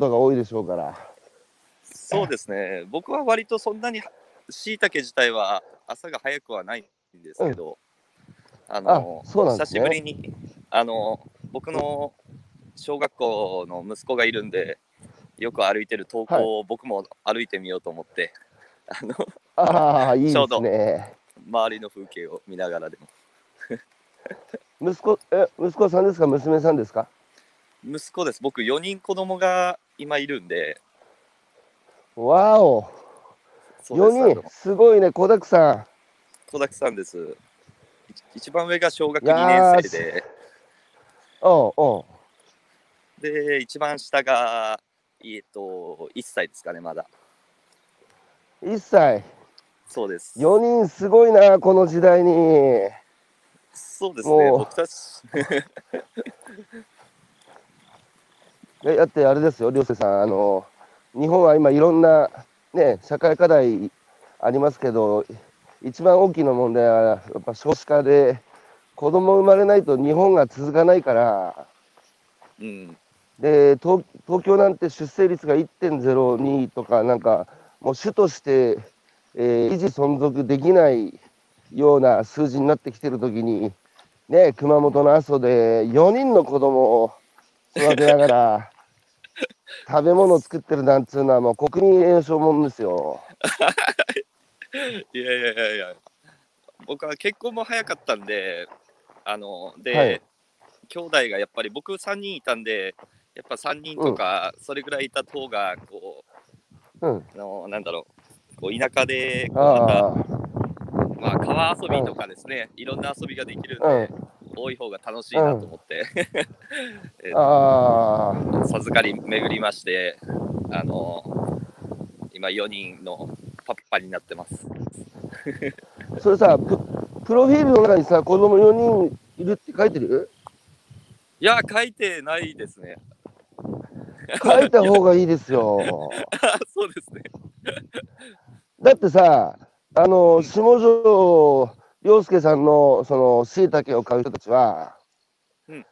ことが多いでしょうから。そうですね。僕は割とそんなにしいたけ自体は朝が早くはないんですけど、うなんですね久しぶりにあの僕の小学校の息子がいるんで、よく歩いてる投稿を僕も歩いてみようと思って、あのああ、いいでちょうど。周りの風景を見ながらでも。息子、え、息子さんですか、娘さんですか？息子です。僕4人子供が今いるんで、わお、そうです4人、すごいね、子だくさん。子だくさんです。一一番上が小学いや2ー年生で、うんうん。で、一番下が、えっと、1歳ですかね、まだ。1歳、そうです。4人すごいな、この時代に。そうですね、僕たち、えだってあれですよ、涼介さん、あの、日本は今いろんなね、社会課題ありますけど、一番大きな問題はやっぱ少子化で、子供生まれないと日本が続かないから、うん、で東東京なんて出生率が1.02とか、なんかもう主として、えー維持存続できないような数字になってきてるときに、ね、熊本の阿蘇で4人の子供を育てながら、食べ物を作ってるなんつうのは、もう国民栄誉賞もんですよ。いやいやいやいや、僕は結婚も早かったんで、あの、で、はい。兄弟がやっぱり僕3人いたんで、やっぱ3人とか、それぐらいいた方が、こうん、う、あのなんだろう、こう田舎で、こうなんか、ああ、まあ、川遊びとかですね、いろんな遊びができるんで、うん多い方が楽しいなと思って、えああ、授かり巡りまして、あの今4人のパパになってます。それさプ、プロフィールの中にさ、子供4人いるって書いてる？いや、書いてないですね。書いた方がいいですよ。そうですね。だってさ、あの、下條洋介さんの、その、しいたけを買う人たちは、うん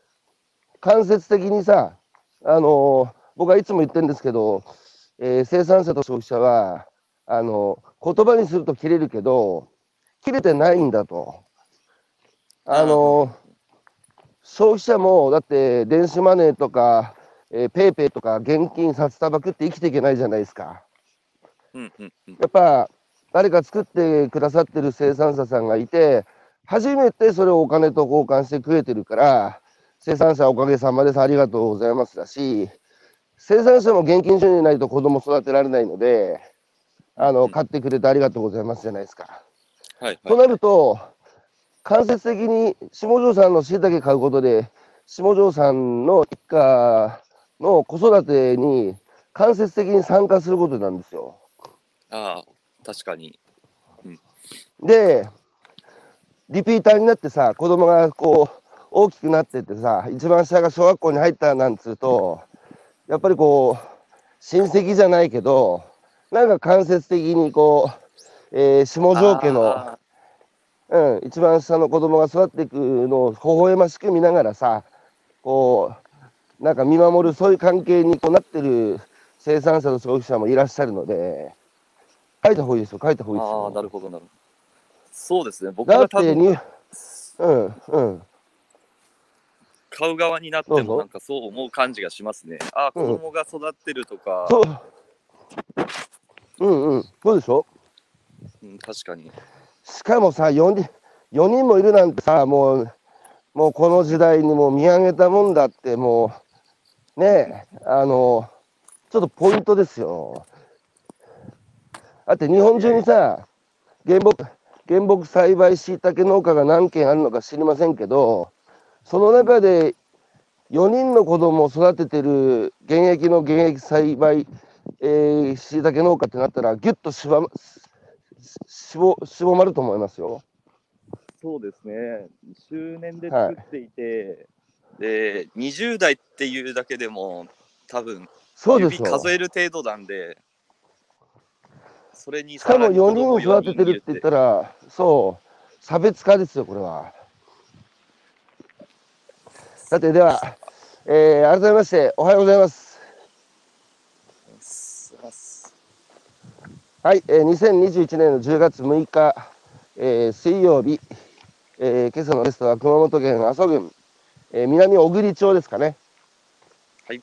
間接的にさ、あの、僕はいつも言ってるんですけど、えー生産者と消費者は、あの、言葉にすると切れるけど、切れてないんだと。あの、消費者も、だって、電子マネーとか、えーペイペイとか、現金札束くって生きていけないじゃないですか。うんうんうん。やっぱ誰か作ってくださってる生産者さんがいて、初めてそれをお金と交換して食えてるから、生産者おかげさまです、ありがとうございますだし、生産者も現金収入ないと子供育てられないので、あの、うん買ってくれてありがとうございますじゃないですか。はいとはい。なると、間接的に下條さんのしいたけ買うことで、下條さんの一家の子育てに間接的に参加することなんですよ。ああ、確かに。で、リピーターになってさ、子供がこう、大きくなってってさ、一番下が小学校に入ったなんつうと、やっぱりこう、親戚じゃないけど、なんか間接的にこう、えー下條家の、あうん、一番下の子供が育っていくのを微笑ましく見ながらさ、こう、なんか見守る、そういう関係にこうなってる生産者と消費者もいらっしゃるので、書いた方がいいですよ、書いた方がいいですよ。ああ、なるほどなるほど。そうですね。僕だっが多分てに、うん、うん。買う側になってどうぞもなんかそう思う感じがしますね。ああ、子うん供が育ってるとか、そう。うんうん。そうでしょう？ん、確かに。しかもさ、4人、4人もいるなんてさ、もう、もうこの時代にもう見上げたもんだって、もう、ねえ、あの、ちょっとポイントですよ。だって日本中にさ、原木、原木栽培しいたけ農家が何軒あるのか知りませんけど、その中で4人の子供を育ててる現役の現役栽培えいたけ農家ってなったら、ぎゅっとしばま、しぼ、絞まると思いますよ。そうですね。周年ではい作っていて、で、20代っていうだけでも、多分指そうですよ。数える程度なんで、それにしかもさらに4人を育ててるって言ったら、そう、差別化ですよ、これは。さて、では、えー改めまして、おはようございます。ざいます。はい、えー、2021年の10月6日、えー水曜日、えー今朝のゲストは熊本県阿蘇郡、えー南小栗町ですかね。はい。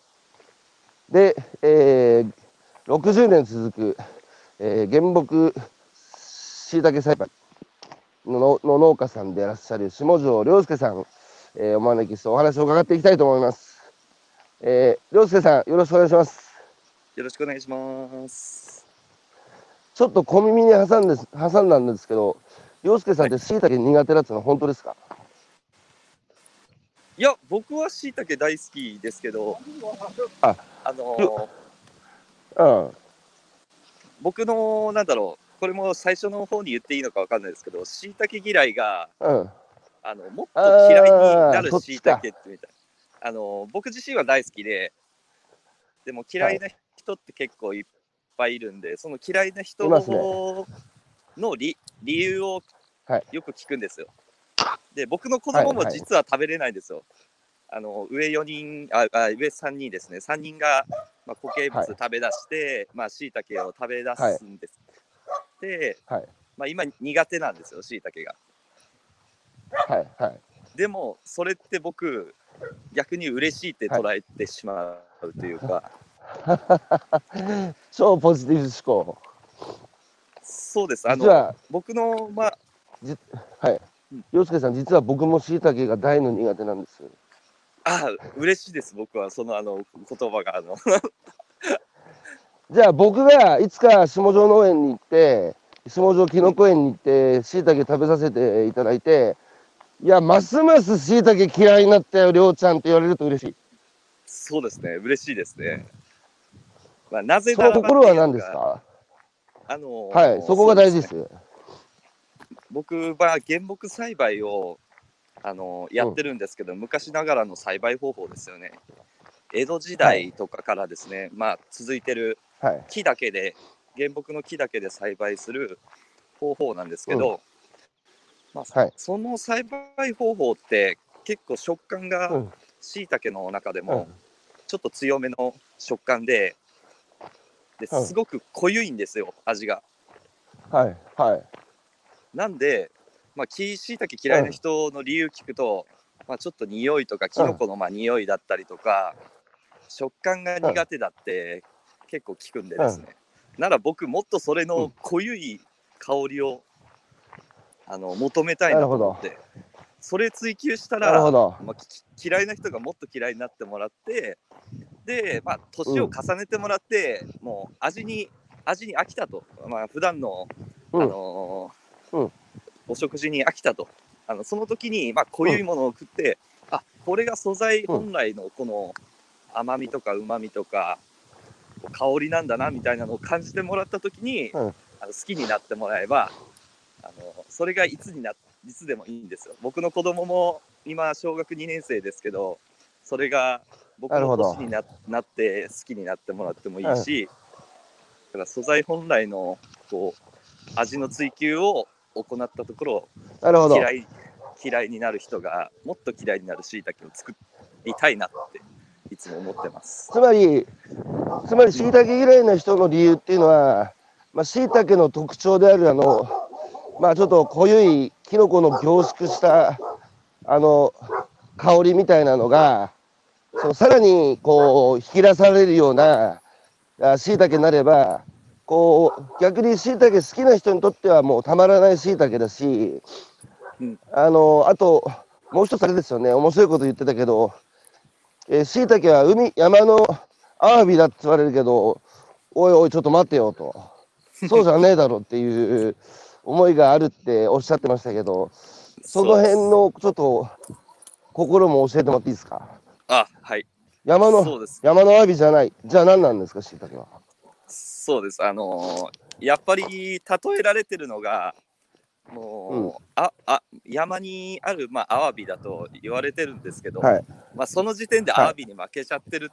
で、えー60年続く、えー原木しいたけ栽培のの農家さんでいらっしゃる下條良介さん、えーお招きしてお話を伺っていきたいと思います。えー、良介さん、よろしくお願いします。よろしくお願いします。ちょっと小耳に挟んで挟んだんですけど、洋介さんってしいたけ苦手だってのは本当ですか？いや、僕はしいたけ大好きですけど、ああのうん。僕の、なんだろう、これも最初の方に言っていいのかわかんないですけど、しいたけ嫌いが、うん。あのもっと嫌いになるしいたけってみたいあの僕自身は大好きででも嫌いな人って結構いっぱいいるんで、その嫌いな人いますねの理理由をはいよく聞くんですよ。で僕の子供もはいはい実は食べれないんですよ。あの上4人ああ上3人ですね3人が、まあ、固形物はい食べ出して、まあしいたけを食べ出すんです。で、はい。まあ、今苦手なんですよしいたけが。はい。はい。でもそれって僕逆に嬉しいって捉えてしまうというか、超ポジティブ思考。そうですあの僕のまあはいうん。洋介さん、実は僕もしいたけが大の苦手なんです。あ嬉しいです僕はそのあの言葉があのじゃあ僕がいつか下條農園に行って、下條きのこ園に行って、しいたけ食べさせていただいて、いや、ますますしいたけ嫌いになったよ、りょうちゃんって言われると嬉しい。そうですね嬉しいですね。まあ、なぜその心は何ですか？あのはい、そこが大事で。す。僕は原木栽培をあのやってるんですけど、昔ながらの栽培方法ですよね。江戸時代とかからですね、まあ続いてるはい。木だけで原木の木だけで栽培する方法なんですけど、まあはいその栽培方法って結構食感うがんしいたけの中でもうんちょっと強めの食感ででうんすごく濃ゆいんですよ味が。はい。はい。なんで、まあ、木しいたけ嫌いな人の理由聞くと、まあ、ちょっと匂いとかキノコのまあ匂いだったりとか、食感が苦手だって結構聞くんでですね、なら僕もっとそれの濃ゆい香りをあの求めたいなと思ってそれ追求したらなるほど。まあ、き嫌いな人がもっと嫌いになってもらってでまあ年を重ねてもらって、もう味に味に飽きたと。まあ普段のうん。あのーうんお食事に飽きたと。あのその時にまあ濃ゆいものを食って、あこれが素材本来のこの甘みとかうまみとか香りなんだなみたいなのを感じてもらった時に、うん。あの好きになってもらえばあのそれがいつにないつでもいいんですよ。僕の子供も今小学2年生ですけどそれが僕の年にななって好きになってもらってもいいし、だから素材本来のこう味の追求を行ったところなるほど。嫌い嫌いになる人がもっと嫌いになるしいたけを作りたいなっていつも思ってます。つまり、つまり、しいたけ嫌いな人の理由っていうのは、まあ、しいたけの特徴である、あの、まあ、ちょっと濃ゆいキノコの凝縮した、あの、香りみたいなのが、そのさらに、こう、引き出されるような、しいたけになれば、こう、逆にしいたけ好きな人にとってはもうたまらないしいたけだし、うん。あの、あと、もう一つあれですよね、面白いこと言ってたけど、えー、椎茸は海、山のアワビだって言われるけど、おいおい、ちょっと待てよと、そうじゃねえだろっていう思いがあるっておっしゃってましたけど、その辺のちょっと心も教えてもらっていいですか？あはい。山のそうです。山のアワビじゃない、じゃあ何なんですか、椎茸は？そうです。あのーやっぱり例えられてるのがもう、うん。ああ山にある、まあ、アワビだと言われてるんですけど、はい、まあ、その時点ではい。アワビに負けちゃってる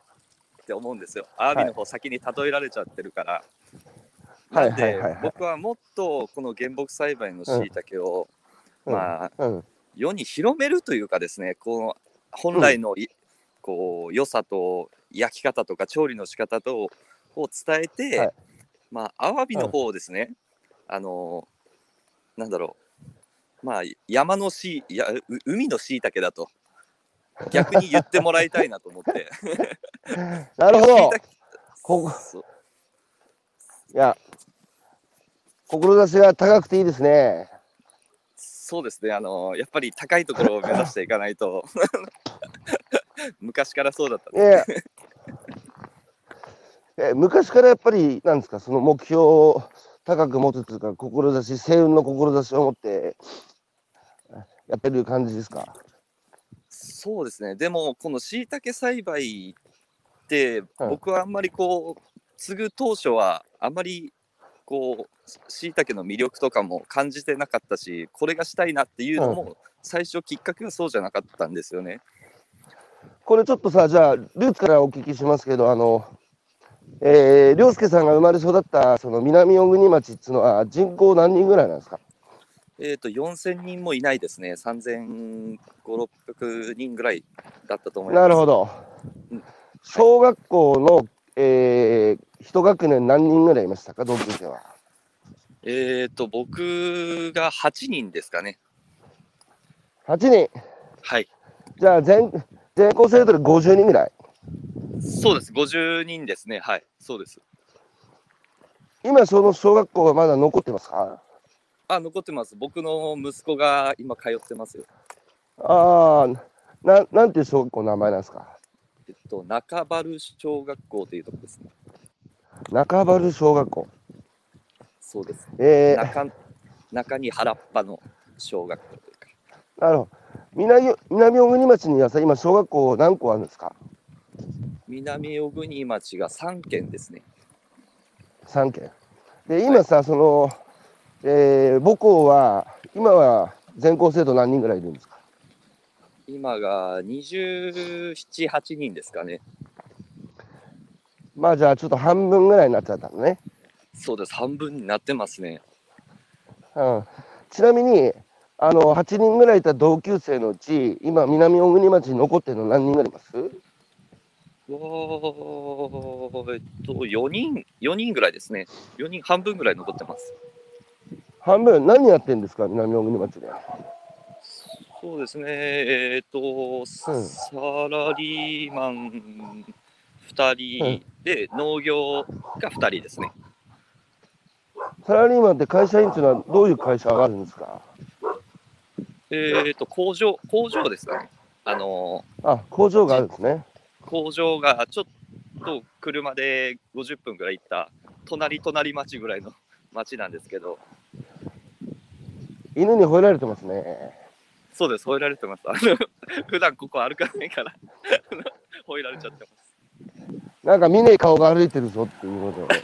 って思うんですよ。アワビの方先に例えられちゃってるから。はいなんで、はいはいはい。僕はもっとこの原木栽培のしいたけを、うん。まあ、うん、世に広めるというかですねこの本来のい、こう良さと焼き方とか調理の仕方とを伝えて、はい。まあ、アワビの方をですね、あのーなんだろう、まあ、山のしいやう海のしいたけだと、逆に言ってもらいたいなと思って。なるほど。ここ。いや、志が高くていいですね。そうですね、あのーやっぱり高いところを目指していかないと、昔からそうだったんで。えええ昔からやっぱり、なんですか、その目標を高く持つというか、志、星雲の志を持ってやってる感じですか？そうですね、でも、このしいたけ栽培って、はい僕はあんまりこう、継ぐ当初は、あんまりこう、しいたけの魅力とかも感じてなかったし、これがしたいなっていうのも、最初、きっかけはそうじゃなかったんですよね。これちょっとさ、じゃあ、ルーツからお聞きしますけど、あの、えー、涼介さんが生まれ育ったその南小国町っていうのは人口何人ぐらいなんですか？えっ、と、4000人もいないですね、3500、600人ぐらいだったと思います。なるほどうん。小学校の、えー、一学年何人ぐらいいましたか、同級生は。えっ、と、僕が8人ですかね。8人？はい。じゃあ全、全校生徒で50人ぐらい。そうです、50人ですね。はい、そうです。今、その小学校がまだ残ってますか？あ、残ってます。僕の息子が今通ってますよ。ああ、ななんていう小学校の名前なんですか？えっと、中原小学校というとこですね。中原小学校。そうです。えー、中中に原っぱの小学校というか。なるほど。南南小国町にはさ、今、小学校何校あるんですか？南小国町が3県ですね。3県。で、今さ、その、えー母校は、今は全校生徒何人ぐらいいるんですか？今が27、8人ですかね。まあ、じゃあ、ちょっと半分ぐらいになっちゃったのね。そうです。半分になってますね。うん、ちなみに、あの、8人ぐらいいた同級生のうち、今、南小国町に残ってるの何人ぐらいいます？わーえっと、4人、4人ぐらいですね。4人、半分ぐらい残ってます。半分、何やってるんですか、南小国町で。そうですね。えっ、と、サラリーマン2人で、農業が2人ですね。サラリーマンって会社員っていうのはどういう会社があるんですか？えっ、と、工場、工場ですかね。あの、あ、工場があるんですね。工場がちょっと車で50分ぐらい行った、隣隣町ぐらいの 町なんですけど、犬に吠えられてますね。そうです、吠えられてます。あの 普段ここ歩かないから、吠えられちゃってます。なんか見ねえ顔が歩いてるぞっていうことで。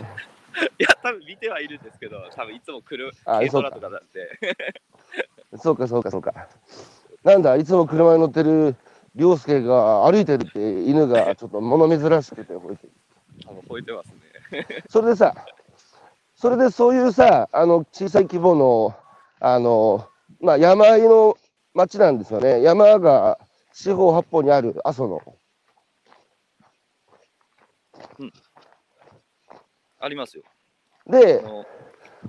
いや、多分見てはいるんですけど、多分いつも来るあ軽トラそうかとかなんで、そうか、そうか、そうか。なんだ、いつも車に乗ってる凌介が歩いてるって犬がちょっと物珍しくて吠えてる。あの吠えてますね。それでさ、それでそういうさ、あの小さい規模の、あの、まあ、山あいの町なんですよね。山が四方八方にある阿蘇の。うんありますよ。であ、の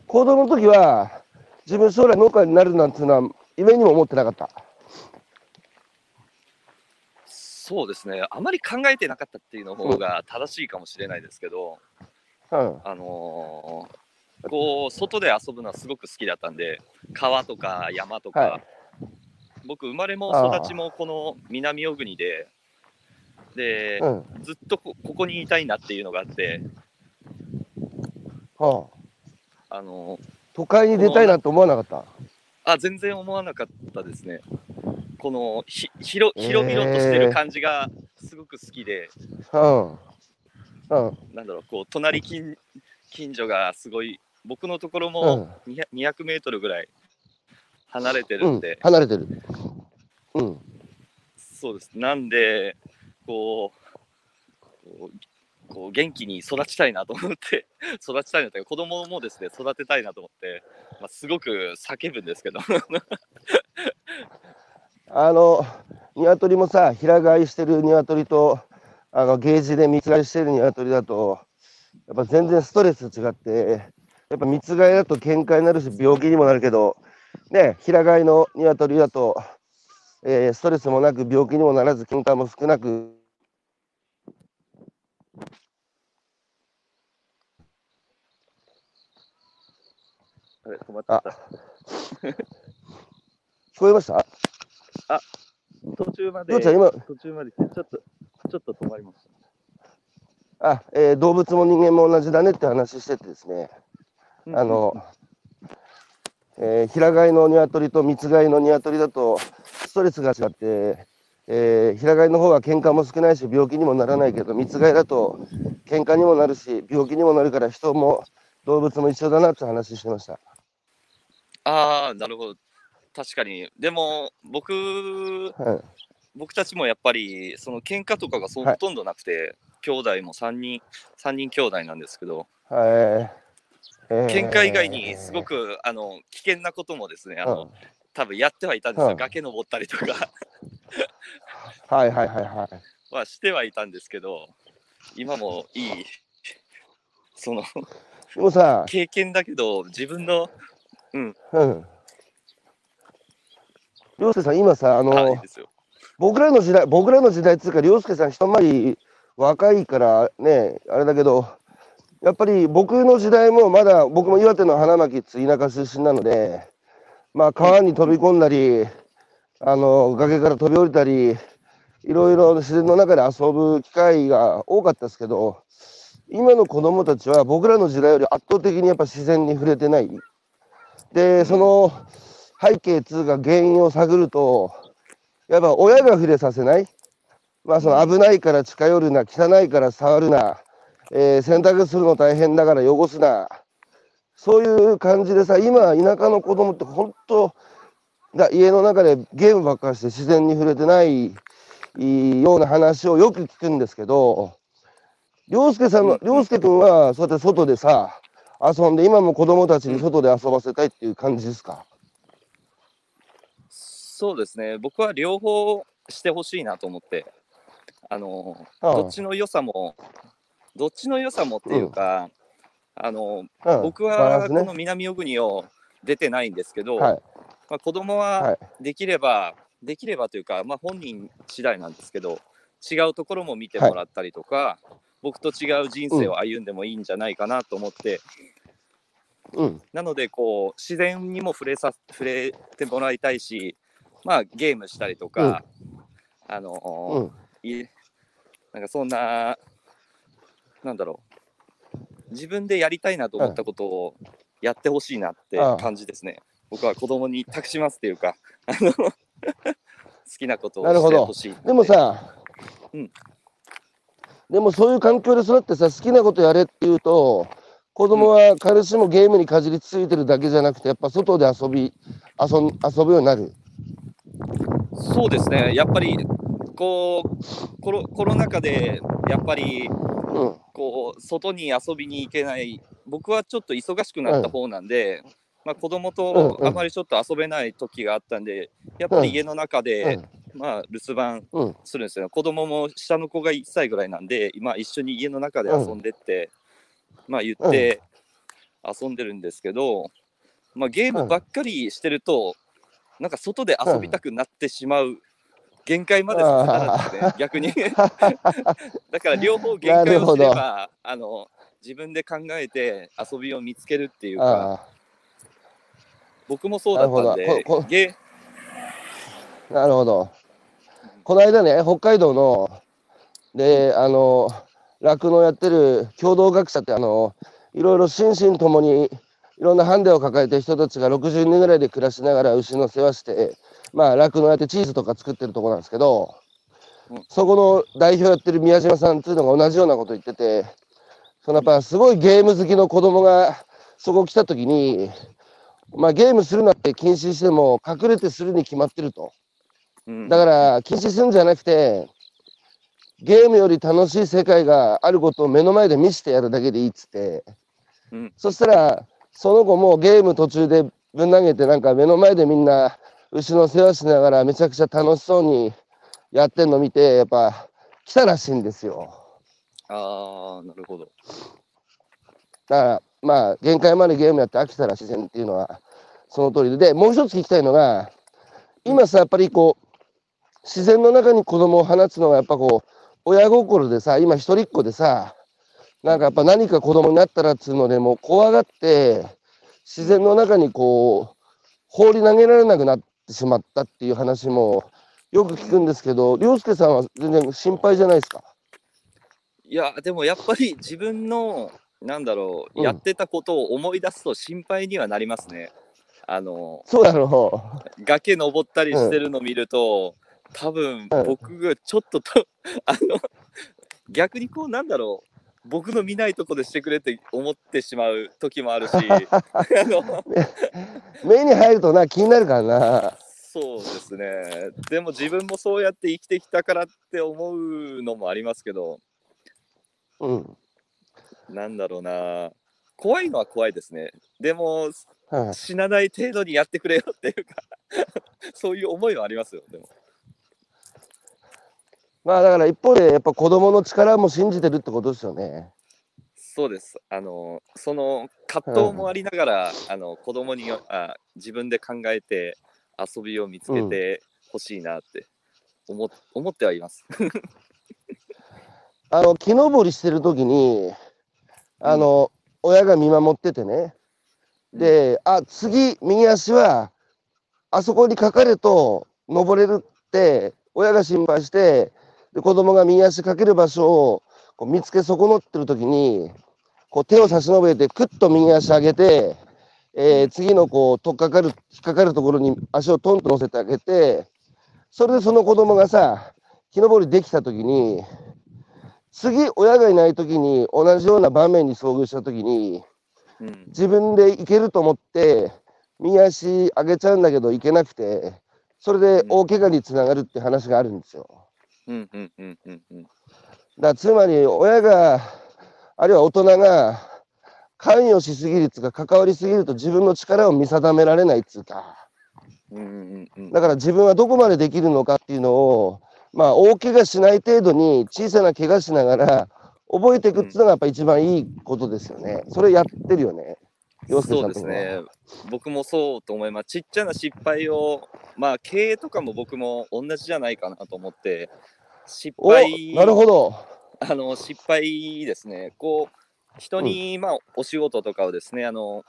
子供の時は、自分将来農家になるなんていうのは、夢にも思ってなかった。そうですね、あまり考えてなかったっていうの方が正しいかもしれないですけど、うん。あのーこう外で遊ぶのはすごく好きだったんで、川とか山とか、はい僕、生まれも育ちもこの南小国で、で、うん。ずっとこここにいたいなっていうのがあって、はあ、あのー都会に出たいなと思わなかった？あ全然思わなかったですね。このひ広広々としてる感じがすごく好きで、うん。うん。なんだろう、こう隣近近所がすごい、僕のところうもん。200, 200メートルぐらい離れてるうんんで、。離れてる。うん。そうです。なんで、こう、こうこう元気に育ちたいなと思って、育ちたいなというか、子供もですね、育てたいなと思って、まあ、すごく叫ぶんですけど、あの、鶏もさ、平飼いしてる鶏と、あの、ゲージで三つ飼いしてる鶏だと、やっぱ全然ストレス違って、やっぱ密飼いだと喧嘩になるし、病気にもなるけど、ね、平飼いの鶏だと、えーストレスもなく病気にもならず、喧嘩も少なく、あれ止まっあ、聞こえました？途中まりょうちゃん、今、途中までちょっと、ちょっと止まりましあ、えー動物も人間も同じだねって話しててですね、た。あの、えー平飼いの鶏と密飼いの鶏だとストレスが違って、えー平飼いの方は喧嘩も少ないし病気にもならないけど密飼いだと喧嘩にもなるし病気にもなるから人も動物も一緒だなって話してました。ああ、なるほど。確かに。でも、僕、はい、僕たちもやっぱり、その喧嘩とかがそほとんどなくて、兄弟も3人、3人兄弟なんですけど、はい。えー。喧嘩以外にすごく、あの危険なこともですね、あの、うん。多分やってはいたんですよ、うん。崖登ったりとか。はいはいはいはい。はしてはいたんですけど、今もいい、そのでもさ、経験だけど、自分の、うん。凌介さん、今さ、ああのれ、ですよ。僕らの時代、僕らの時代っつうか、凌介さん一回り若いからね、あれだけど、やっぱり僕の時代もまだ、僕も岩手の花巻っつう田舎出身なので、まあ川に飛び込んだり、あの、崖から飛び降りたり、いろいろ自然の中で遊ぶ機会が多かったですけど、今の子供たちは僕らの時代より圧倒的にやっぱ自然に触れてない。で、その背景っつうか原因を探ると、やっぱ親が触れさせない。まあその危ないから近寄るな、汚いから触るな、えー洗濯するの大変だから汚すな。そういう感じでさ、今田舎の子供って本当、だ家の中でゲームばっかりして自然に触れてないような話をよく聞くんですけど、凌介さんの、凌介君はそうやって外でさ、遊んで、今も子供たちに外で遊ばせたいっていう感じですか、そうですね、僕は両方してほしいなと思って、あの、ああ。どっちの良さも、どっちの良さもっていうか、あの、うん、僕はこの南小国を出てないんですけど、はい。まあ、子供ははい。できれば、できればというか、まあ、本人次第なんですけど、違うところも見てもらったりとか、僕と違う人生を歩んでもいいんじゃないかなと思って、うん、なのでこう自然にも触れさ触れてもらいたいし、まあ、ゲームしたりとか、あのうん、いなんかそんな、なんだろう、自分でやりたいなと思ったことをやってほしいなって感じですね。僕は子供に託しますっていうか、あの 好きなことをしてほしい。でもさ、うん。でもそういう環境で育ってさ、好きなことやれって言うと、子供は彼氏もゲームにかじりついてるだけじゃなくて、やっぱ外で遊び、遊ぶようになる。そうですね、やっぱりこうコロコロナ禍でやっぱりうん、こう外に遊びに行けない。僕はちょっと忙しくなった方なんで、まあ、子供とうんうん。あまりちょっと遊べない時があったんでやっぱり家の中で、まあ、留守番うん、うん、するんですよ子供も下の子が1歳ぐらいなんで今一緒に家の中で遊んでって、まあ言って遊んでるんですけど、まあ、ゲームばっかりしてるとなんか外で遊びたくなってしまう限界までさせたらですね逆に。だから両方限界を知ればあの自分で考えて遊びを見つけるっていうかあ僕もそうだったんなるほど。でゲあ、なるほど。この間ね、北海道の、で、あの、酪農やってる共同学者って、あの、いろいろ心身ともに、いろんなハンデを抱えてる人たちが60人ぐらいで暮らしながら牛の世話して、まあ、酪農やってチーズとか作ってるとこなんですけど、うん。そこの代表やってる宮島さんっていうのが同じようなこと言ってて、そのやっぱすごいゲーム好きの子供がそこ来た時に、まあゲームするなって禁止しても隠れてするに決まってると。うん。だから禁止するんじゃなくて、ゲームより楽しい世界があることを目の前で見せてやるだけでいいっつって、うん。そしたら、その子もゲーム途中でぶん投げて、なんか目の前でみんな牛の世話しながらめちゃくちゃ楽しそうにやってんの見て、やっぱ来たらしいんですよ。ああなるほどだから、まあ、限界までゲームやって飽きたら自然っていうのは、その通りで、で、もう一つ聞きたいのが、今さ、やっぱりこう、自然の中に子供を放つのは、やっぱこう、親心でさ、今一人っ子でさ、なんかやっぱ何か子供になったらっつうので、もう怖がって、自然の中にこう、放り投げられなくなってしまったっていう話もよく聞くんですけど、凌介さんは全然心配じゃないですか？いや、でもやっぱり自分の、なんだろう、うんやってたことを思い出すと心配にはなりますね。あの、そうだろ崖登ったりしてるの見ると、多分うん僕がちょっとと、あの、逆にこう、なんだろう、僕の見ないとこでしてくれって思ってしまう時もあるし、あのう。目に入るとな、気になるからな。そうですね。でも自分もそうやって生きてきたからって思うのもありますけど、うん。なんだろうな。怖いのは怖いですね。でも、はい死なない程度にやってくれよっていうか、そういう思いはありますよ。でもまあだから一方で、やっぱ子供の力も信じてるってことですよね。そうです。あの、その葛藤もありながら、あの子供にあ自分で考えて遊びを見つけてほしいなって思,、思ってはいます。あの、木登りしてる時に、あの、親が見守っててね。で、あ、次、右足は、あそこにかかれと登れるって、親が心配して、で子供が右足かける場所をこう見つけ損なってる時に、こう手を差し伸べて、くっと右足上げて、えー次のこう、とっかかる、引っかかるところに足をトンと乗せてあげて、それでその子供がさ、木登りできた時に、次、親がいない時に同じような場面に遭遇した時に、うん。自分で行けると思って、右足上げちゃうんだけど行けなくて、それで大怪我につながるって話があるんですよ。うんうんうんうんうんだつまり親が、あるいは大人が関与しすぎるっつうか関わりすぎると自分の力を見定められないっつうか、うんうんうんだから自分はどこまでできるのかっていうのを、まあ大怪我しない程度に小さな怪我しながら覚えていくっていうのがやっぱ一番いいことですよね。それやってるよね。そうですね。僕もそうと思います。ちっちゃな失敗を、まあ経営とかも僕も同じじゃないかなと思って、失お敗、なるほど。あの失敗ですね。こう人に、まあお仕事とかをですね、あの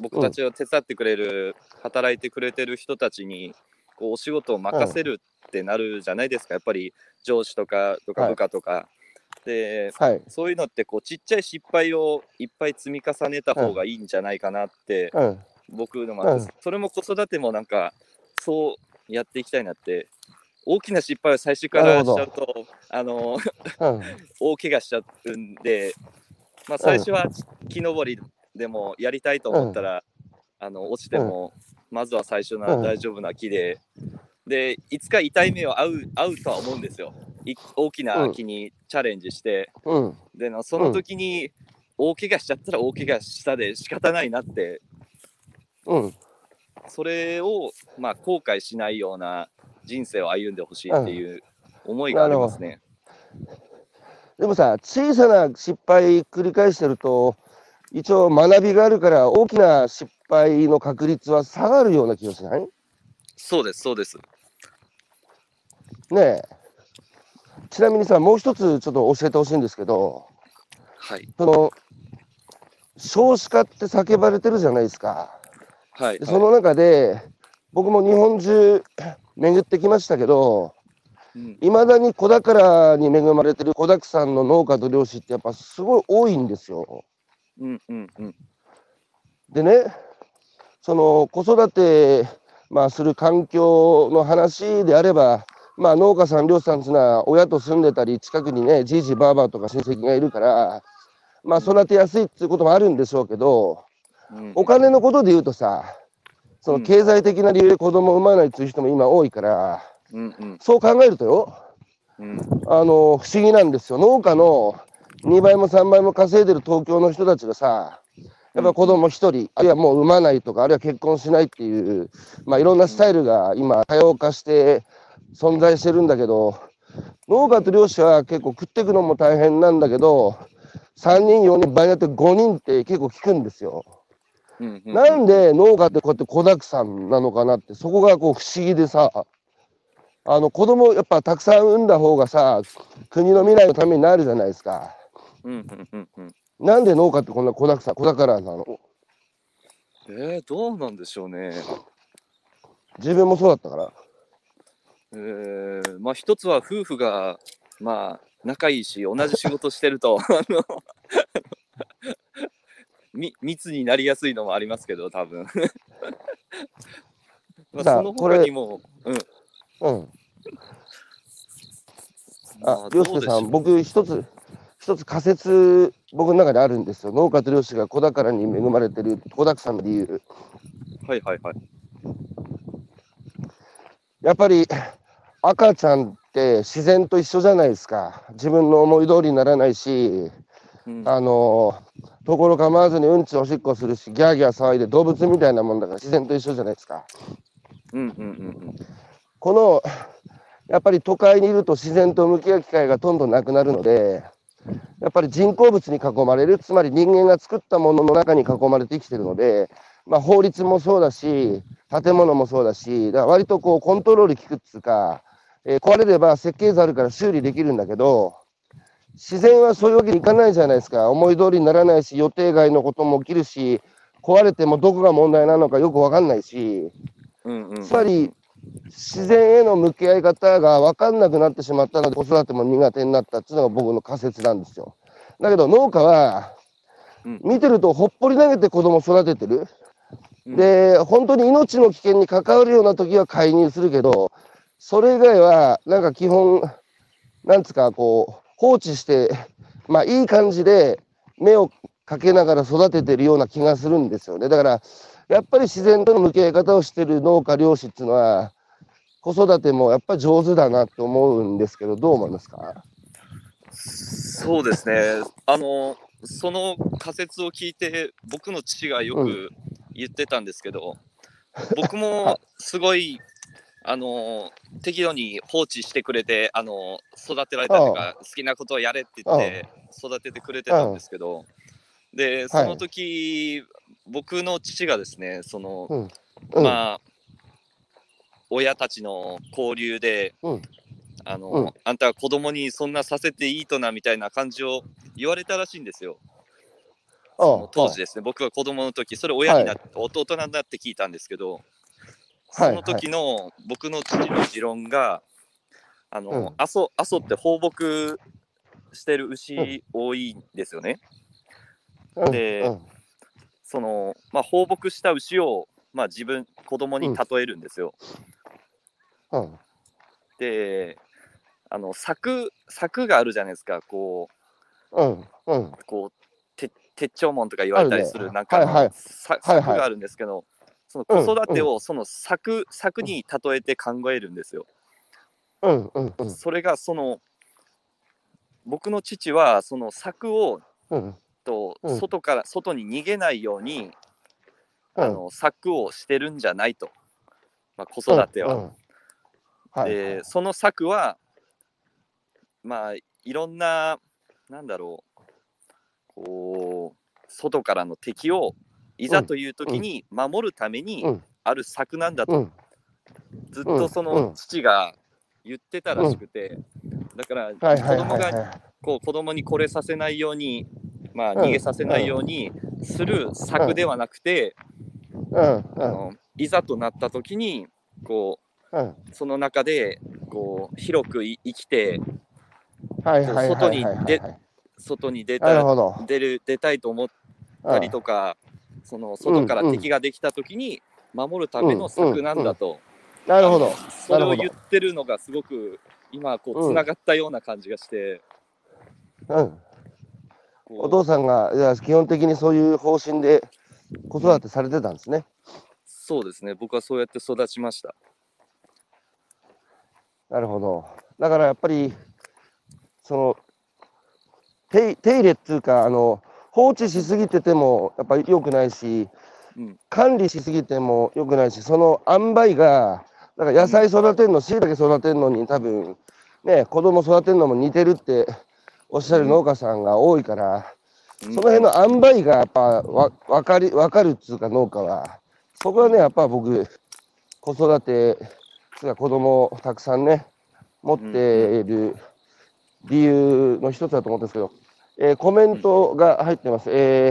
僕たちを手伝ってくれる、働いてくれてる人たちにこうお仕事を任せるってなるじゃないですか。やっぱり上司とかとかはい部下とか。ではい。そういうのってこうちっちゃい失敗をいっぱい積み重ねた方がいいんじゃないかなってうん。僕のもうんそれも子育てもなんかそうやっていきたいなって大きな失敗を最初からしちゃうとあのうん。大怪我しちゃうんで、まあ、最初は木登りでもやりたいと思ったら、あの落ちても、まずは最初なうん。大丈夫な木で、でいつか痛い目を合う合うとは思うんですよ。い大きな木にチャレンジして、うん。でなその時に大怪我しちゃったら大怪我したで仕方ないなってうん。それを、まあ、後悔しないような人生を歩んでほしいっていう思いがありますね。でもさ、小さな失敗繰り返してると、一応学びがあるから、大きな失敗の確率は下がるような気がしない？そうです、そうです。ねえ。ちなみにさ、もう一つちょっと教えてほしいんですけど、はい。その、少子化って叫ばれてるじゃないですか。はい。でその中で、僕も日本中巡ってきましたけど、うんいまだに子宝に恵まれてる子だくさんの農家と漁師ってやっぱすごい多いんですよ。うんうんうん。でね、その子育て、まあ、する環境の話であれば、まあ、農家さん、漁師さんっていうのは親と住んでたり、近くにね、じいじばあばとか親戚がいるから、まあ、育てやすいっていうこともあるんでしょうけど、うんお金のことで言うとさ、そのうん。経済的な理由で子供を産まないっていう人も今多いから、うんうん。そう考えるとよ、うん。あの、不思議なんですよ。農家の2倍も3倍も稼いでる東京の人たちがさ、やっぱ子供一人、あるいはもう産まないとか、あるいは結婚しないっていう、まあいろんなスタイルが今多様化して存在してるんだけど、農家と漁師は結構食っていくのも大変なんだけど、3人、4人、場合によって5人って結構聞くんですよ。うんうんなんで農家ってこうやって子だくさんなのかなって、そこがこう不思議でさ、あの子供やっぱたくさん産んだ方がさ、国の未来のためになるじゃないですか。うんうんうんうんなんで農家ってこんな子だくさん、子宝なの？えー、どうなんでしょうね。自分もそうだったから。えー、まあ一つは夫婦がまあ仲いいし同じ仕事してるとあのみ密になりやすいのもありますけど多分 まあその他にも、うん、うん。まあ、凌介さん、僕一つ、一つ仮説、僕の中であるんですよ。農家と漁師が子宝に恵まれてる子だくさんの理由。はいはいはい。やっぱり赤ちゃんって自然と一緒じゃないですか。自分の思い通りにならないし、うんあの、ところ構わずにうんちおしっこするし、ギャーギャー騒いで動物みたいなもんだから自然と一緒じゃないですか。うんうんうんこの、やっぱり都会にいると自然と向き合う機会がどんどんなくなるので、やっぱり人工物に囲まれる、つまり人間が作ったものの中に囲まれて生きてるので、まあ、法律もそうだし、建物もそうだし、だから割とこうコントロール効くっつうか、えー壊れれば設計図あるから修理できるんだけど、自然はそういうわけにいかないじゃないですか。思い通りにならないし、予定外のことも起きるし、壊れてもどこが問題なのかよくわかんないし、うんうんつまり自然への向き合い方が分かんなくなってしまったので子育ても苦手になったっていうのが僕の仮説なんですよ。だけど農家はうん見てるとほっぽり投げて子供育ててる。うんで本当に命の危険に関わるような時は介入するけどそれ以外はなんか基本なんつうかこう放置して まあいい感じで目をかけながら育ててるような気がするんですよね。だからやっぱり自然との向き合い方をしてる農家漁師っていうのは子育てもやっぱり上手だなって思うんですけどどう思いますか？そうですね。あの、その仮説を聞いて、僕の父がよく言ってたんですけど、僕も すごい、あの、適度に放置してくれて、あの、育てられたというか、好きなことをやれって言って、育ててくれてたんですけど、で、その時、僕の父がですね、その、うん。うん。まあ、親たちの交流で、うん。あの、うん。あんたは子供にそんなさせていいとなみたいな感じを言われたらしいんですよ。当時ですね、僕が子供の時、それ親になって、弟になって聞いたんですけど、はいその時の僕の父の持論が、あの、うん。阿蘇、阿蘇って放牧してる牛多いんですよね。うんでうん。その、まあ、放牧した牛を、まあ、自分、子供に例えるんですよ。うん。で、あの、柵、柵があるじゃないですか、こうこう、て鉄長門とか言われたりする、なんか、柵があるんですけど、その子育てをその柵、柵に例えて考えるんですよ。うんうんうん。それがその、僕の父は、その柵を、うん。とうん。外から、外に逃げないように、うん。あの柵をしてるんじゃないと、まあ、子育ては。でその策はまあいろんななんだろう。こう外からの敵をいざという時に守るためにうん。ある策なんだと、うん。ずっとそうん。の父が言ってたらしくて、だから子供がこう子供にこれさせないようにまあうん。逃げさせないようにする策ではなくて、うん。あのいざとなった時にこうその中でこう広くい生きて外に出外に出た出る出たいと思ったりとか、その外から敵ができた時に守るための策なんだと、なるほど。それを言ってるのがすごく今こううんつながったような感じがして、うん。お父さんがいや基本的にそういう方針で子育てされてたんですね。そうですね。僕はそうやって育ちました。なるほど。だからやっぱりその手手入れっていうかあの放置しすぎててもやっぱり良くないし、うん。管理しすぎても良くないしその塩梅がだから野菜育てるのしいたけ育てるのに多分ね子供育てるのも似てるっておっしゃる農家さんが多いから、そその辺の塩梅がやっぱわ分かり分かるっつうか農家は、そこはね、やっぱ僕、子育て、つうか子供をたくさんね、持っている理由の一つだと思うんですけど、えーコメントが入ってます。え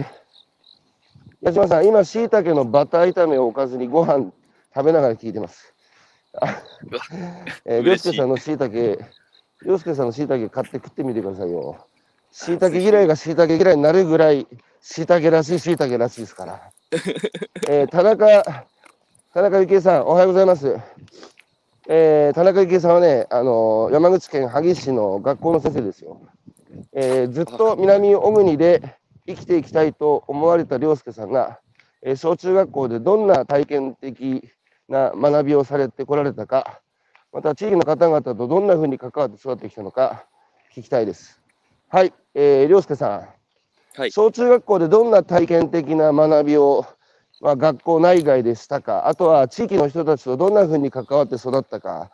ー、矢島さん、今、しいたけのバター炒めをおかずにご飯食べながら聞いてます。あ えー、りょうすけさんのしいたけ、りょうすけさんのしいたけ買って食ってみてくださいよ。しいたけ嫌いがしいたけ嫌いになるぐらい、しいたけらしいしいたけらしいですから。えー田中、田中幸恵さん、おはようございます。えー田中幸恵さんはね、あのー山口県萩市の学校の先生ですよ。えーずっと南小国で生きていきたいと思われた涼介さんが、えー小中学校でどんな体験的な学びをされてこられたか、また地域の方々とどんなふうに関わって育ってきたのか聞きたいです。はい、えー、涼介さん。はい小中学校でどんな体験的な学びを、まあ、学校内外でしたか、あとは地域の人たちとどんなふうに関わって育ったか、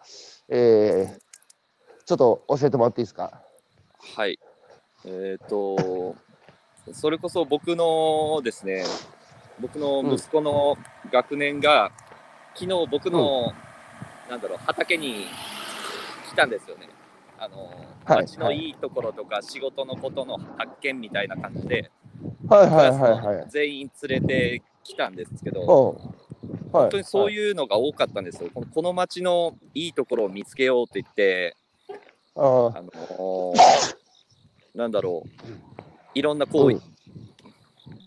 えーちょっと教えてもらっていいですか？はい。えっ、と、それこそ僕のですね、僕の息子の学年が、昨日僕の、なんだろう、畑に来たんですよね。あの、はい町のいいところとか仕事のことの発見みたいな感じで、はいはいはいはい。の全員連れてきたんですけど、本当にそうう。いうのが多かったんですよ。この町のいいところを見つけようって言って、あのーなんだろう、いろんなこう、うん。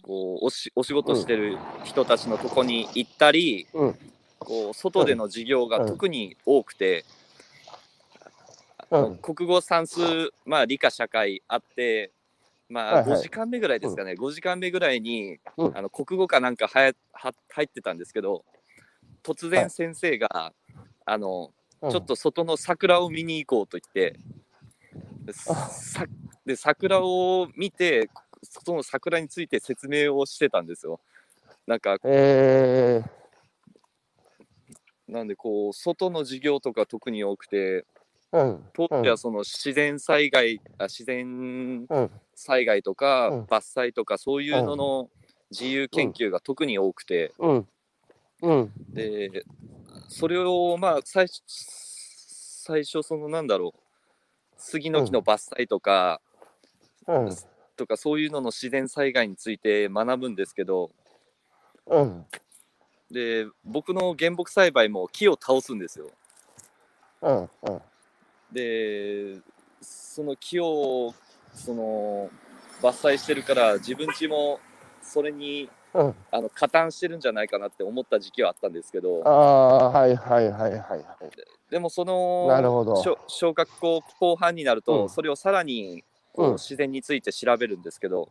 こうおしお仕事してる人たちのとこに行ったり、うん。こう外での授業が特に多くて、国語算数、まあ、理科社会あって、まあ、はいはい。5時間目ぐらいですかね、5時間目ぐらいに、うん。あの国語かなんかはやは入ってたんですけど突然先生が、あのうん。ちょっと外の桜を見に行こうと言って、でさで桜を見てその桜について説明をしてたんですよ。なんかえなんでこう外の授業とか特に多くてー、うん。当時はその自然災害、あ自然うん。災害とかうん伐採とかそういうのの自由研究が特に多くて、うん。うん。でそれをまあ最初最初そのなんだろう杉の木の伐採とか、うん。とかそういうのの自然災害について学ぶんですけどうん。で僕の原木栽培も木を倒すんですよ。うん。うん。でその木をその伐採してるから自分家もそれにうん。あの加担してるんじゃないかなって思った時期はあったんですけどああ、はいはいはいはいはい。でもそのなるほど。小小学校後半になると、うん。それをさらにこううん。自然について調べるんですけど、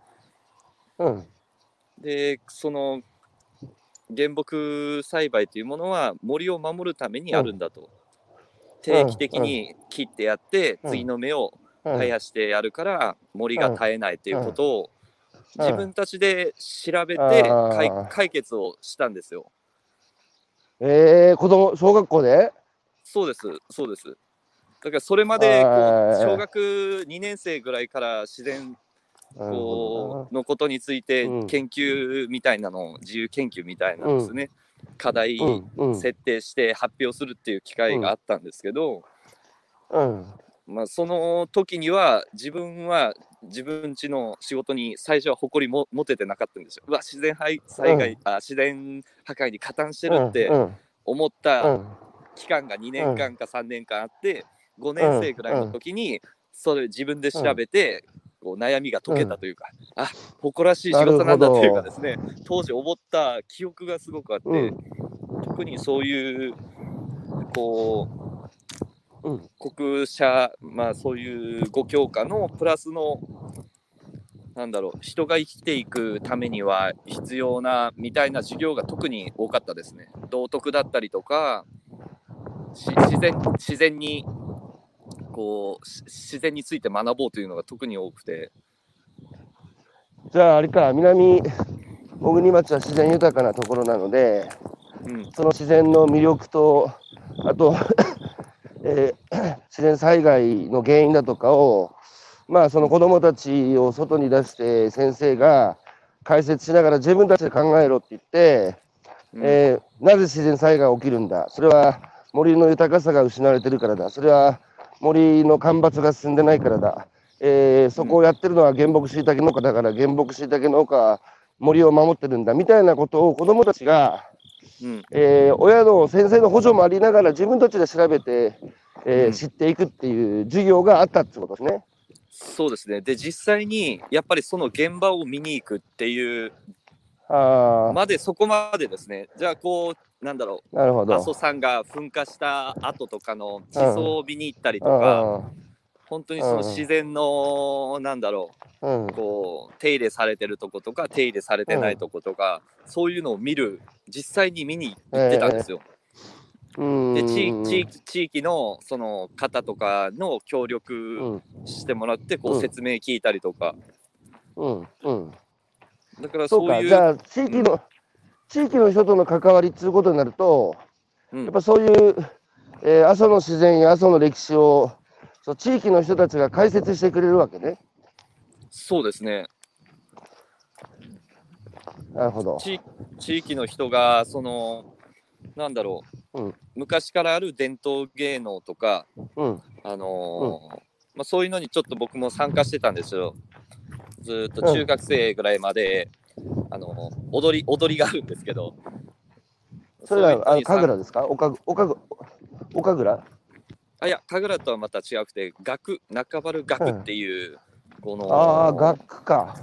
うん。でその原木栽培というものは森を守るためにあるんだと、定期的に切ってやって、うん。次の芽をうん。生やしてやるから森が絶えないということをうん。自分たちで調べて解解決をしたんですよ。ええー、子供、小学校で？そうです、そうです。だからそれまでこう小学2年生ぐらいから自然こうのことについてうん研究みたいなのを自由研究みたいなんですね。課題うん。うん。設定して発表するっていう機会があったんですけど、うん。まあ、その時には自分は自分家の仕事に最初は誇りも持ててなかったんですよ。うわ自然災災害、あ自然破壊に加担してるってうん。う思ったん。期間が2年間か3年間あって5年生ぐらいの時にそれ自分で調べてこう悩みが解けたというか、あ誇らしい仕事なんだというかですね当時思った記憶がすごくあって、うん。特にそういうこううん。国社まあそういう5教科のプラスのなんだろう人が生きていくためには必要なみたいな授業が特に多かったですね。道徳だったりとかし自然自然にこうし自然について学ぼうというのが特に多くて。じゃあ、あれか、南小国町は自然豊かなところなので、うん。その自然の魅力と、あと、えー 自然災害の原因だとかを、まあその子供たちを外に出して先生が解説しながら自分たちで考えろって言って、うん。えーなぜ自然災害が起きるんだ。それは森の豊かさが失われてるからだそれは森の干ばつが進んでないからだ、えーそこをやってるのは原木しいたけ農家だから原木しいたけ農家は森を守ってるんだみたいなことを子どもたちが、うんえー親の先生の補助もありながら自分たちで調べて、えーうん知っていくっていう授業があったってことですね。そうですね。で、実際にやっぱりその現場を見に行くっていうあまでそこまでですね。じゃあこう、なんだろあ、なるほう、ど。阿蘇山が噴火した後とかの地層を見に行ったりとか、あ本当にその自然の、なんだろあうん。う、こう、手入れされてるとことか、手入れされてないとことか、そういうのを見る、実際に見に行ってたんですよ。うん。で地地域地域のその方とかの協う力ん。してもらってこううん。説明聞いたりとか、うん。うん、だからそそうういうか。じゃあ地域の、地域の人との関わりっていうことになるとうん。やっぱそういう、えー阿蘇の自然や阿蘇の歴史をそう地域の人たちが解説してくれるわけね。そうですね。なるほど。地地域の人がそのなんだろう、うん。昔からある伝統芸能とか、うん。あのーまあ、そういうのにちょっと僕も参加してたんですよ。ずーっと中学生ぐらいまで、あの踊り踊りがあるんですけど。それはあの神楽ですか？おかぐおかぐおかぐらあいや神楽とはまた違くて楽中原楽っていう、このああ楽器か。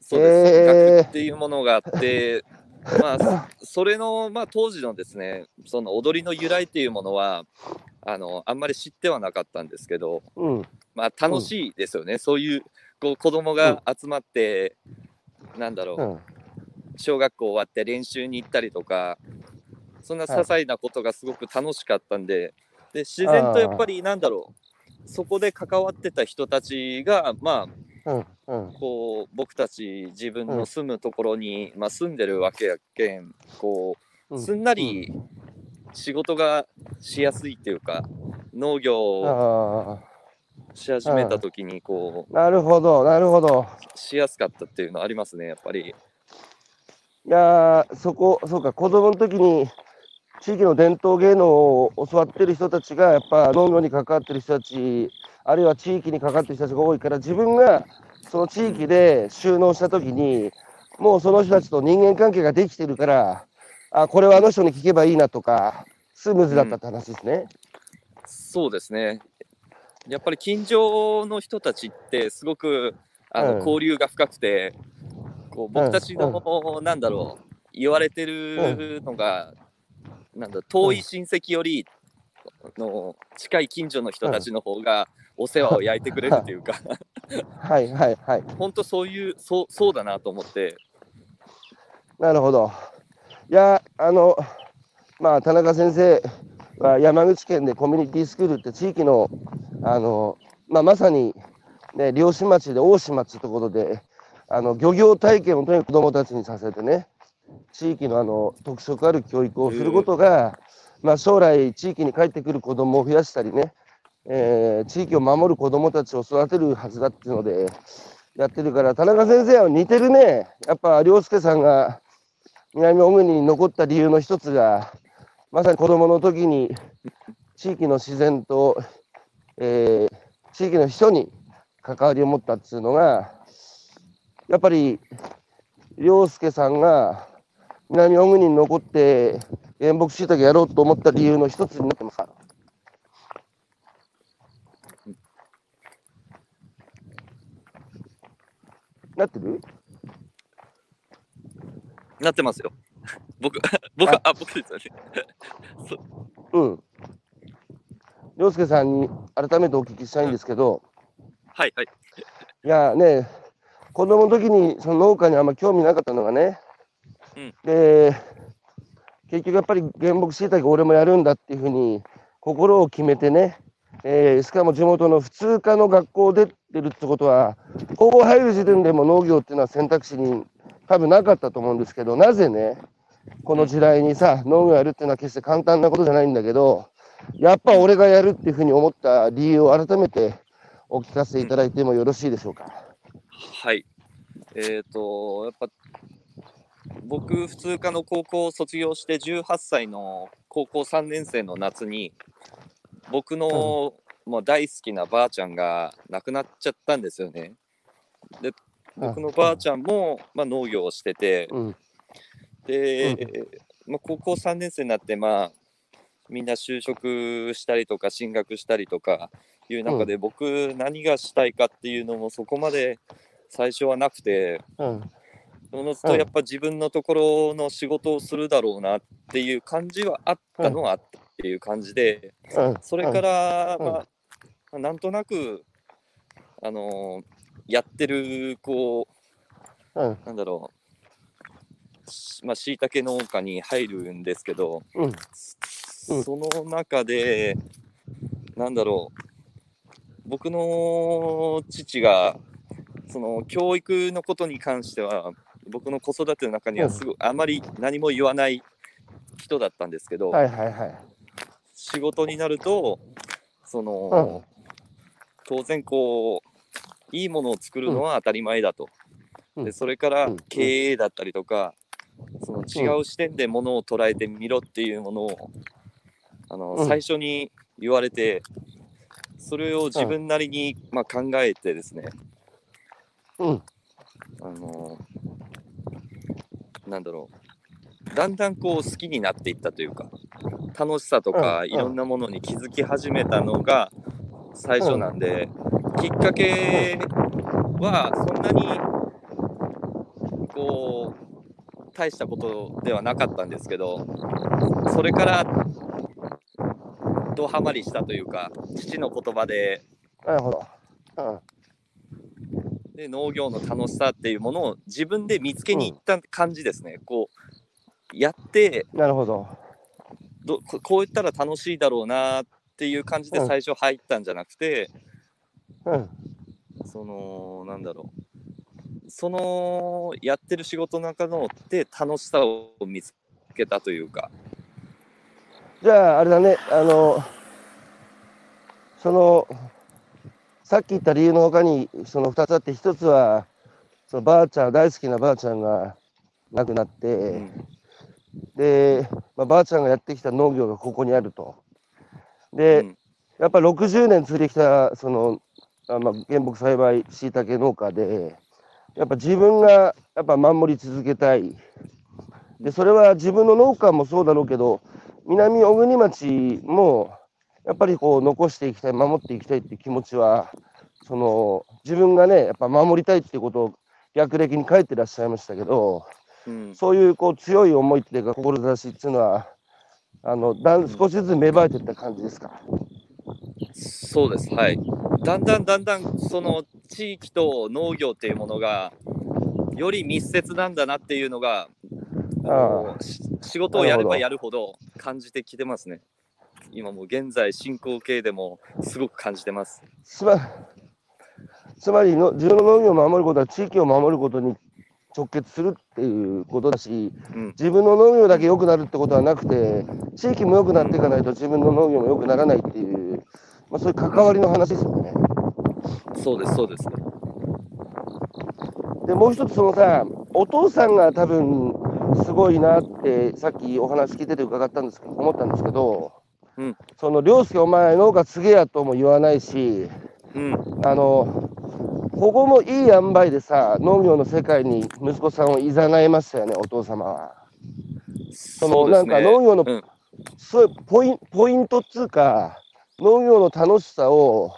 そうです、へー。楽っていうものがあって、まあ、それの、まあ、当時のですね、その踊りの由来っていうものは、あの、あんまり知ってはなかったんですけど、うん。まあ、楽しいですよね。そういう、こう、子供が集まって、なんだろう、うん小学校終わって練習に行ったりとか、そんな些細なことがすごく楽しかったんで、で、自然とやっぱり、なんだろう、そこで関わってた人たちが、まあ、うんうん。こう僕たち自分の住むところに、まあ、住んでるわけやけんこううん。すんなり仕事がしやすいっていうか農業をあし始めた時にこあなるほどなるほど。うしやすかったっていうのありますねやっぱりいやーそこ、そうか、子供の時に地域の伝統芸能を教わってる人たちが、やっぱ農業に関わってる人たち、あるいは地域に関わってる人たちが多いから、自分がその地域で収納した時に、もうその人たちと人間関係ができてるから、あ、これはあの人に聞けばいいなとか、スムーズだったって話ですね。そうですねやっぱり近所の人たちってすごくあの、うん交流が深くてこう僕たちの、なんだろう言われてるのが、なんだ遠い親戚よりの近い近所の人たちの方がお世話を焼いてくれるというか はいはいはい。本当そういうそうそうだなと思ってなるほど。いや、あの、まあ、田中先生は山口県でコミュニティスクールって地域の、あの、まあ、まさに、ね、漁師町で大島っていうところで、あの、漁業体験をとにかく子どもたちにさせてね、地域のあの特色ある教育をすることが、まあ、将来地域に帰ってくる子どもを増やしたりね、えー地域を守る子どもたちを育てるはずだっていうのでやってるから田中先生は似てるね。やっぱ涼介さんが南小国に残った理由の一つがまさに子どもの時に地域の自然と、えー地域の人に関わりを持ったっていうのがやっぱり涼介さんが南小国に残って原木しいたけやろうと思った理由の一つになってますかなってる？なってますよ。僕 僕あ。あ僕ですよね。う。ん。涼介さんに改めてお聞きしたいんですけど、はいはい。いやね、子供の時にその農家にあんま興味なかったのがね、うん。で、結局やっぱり原木しいたけ俺もやるんだっていうふうに心を決めてね、えーしかも地元の普通科の学校出てるってことは、高校入る時点でも農業っていうのは選択肢に多分なかったと思うんですけど、なぜね、この時代にさ、農業やるっていうのは決して簡単なことじゃないんだけど、やっぱ俺がやるっていうふうに思った理由を改めてお聞かせいただいてもよろしいでしょうか。はい。えっ、と、やっぱ、僕、普通科の高校を卒業して18歳の高校3年生の夏に、僕の、もう大好きなばあちゃんが亡くなっちゃったんですよね。で、僕のばあちゃんも、まあ、農業をしてて、うん。で、まあ、高校3年生になって、まあ、みんな就職したりとか進学したりとかいう中で、僕何がしたいかっていうのもそこまで最初はなくてうん。おのずとやっぱ自分のところの仕事をするだろうなっていう感じはあったのはあったっていう感じでうん。それから、うんまあ、なんとなくあのーやってるこううん。なんだろうしまあしいたけ農家に入るんですけど、うん。うんその中でなんだろう僕の父がその教育のことに関しては僕の子育ての中にはすごいあまり何も言わない人だったんですけど、はいはいはい。仕事になるとその、当然こういいものを作るのは当たり前だと、うん。でそれからうん。経営だったりとか、その違う視点でものを捉えてみろっていうものをあの、うん。最初に言われてそれを自分なりに、まあ、考えてですね。うん。あのなんだろう。だんだんこう好きになっていったというか楽しさとかうんいろんなものに気づき始めたのが最初なんで、きっかけはそんなにこう大したことではなかったんですけどそれからドハマりしたというか父の言葉でなるほど。うん。で農業の楽しさっていうものを自分で見つけに行った感じですね。こうやってなるほど。どここう言ったら楽しいだろうなっていう感じでうん最初入ったんじゃなくて、うん。そのなんだろうそのやってる仕事の中ので楽しさを見つけたというかじゃあ、あれだね、あの、その、さっき言った理由のほかに、その2つあって、1つは、そのばあちゃん、大好きなばあちゃんが亡くなって、うんで、まあ、ばあちゃんがやってきた農業がここにあると。で、うんやっぱ60年続いてきた、その、あまあ、原木栽培しいたけ農家で、やっぱ自分がやっぱ守り続けたい。で、それは自分の農家もそうだろうけど、南小国町も、やっぱりこう残していきたい、守っていきたいっていう気持ちは、その自分がね、やっぱ守りたいっていうことを略歴に書いてらっしゃいましたけど、うん。そういうこう強い思いっていうか、志っていうのは、あのだん少しずつ芽生えていった感じですか？そうです。はい。だんだんだんだんその地域と農業っていうものがより密接なんだなっていうのがあ仕事をやればやるほど感じてきてますね。今もう現在進行形でもすごく感じてます。つまつまりの自分の農業を守ることは地域を守ることに直結するっていうことだし、うん。自分の農業だけ良くなるってことはなくて、地域も良くなっていかないと自分の農業も良くならないっていう、まあ、そういう関わりの話ですよね。そうですそうです。で、もう一つ、そのさ、お父さんが多分すごいなって、さっきお話聞いてて伺ったんですけど、思ったんですけど、うんその、涼介、お前、農家継げやとも言わないし、うんあの、ここもいい塩梅でさ、農業の世界に息子さんをいざないましたよね、お父様は。そのねなんか農業のうんそういうポインポイントっつうか、農業の楽しさを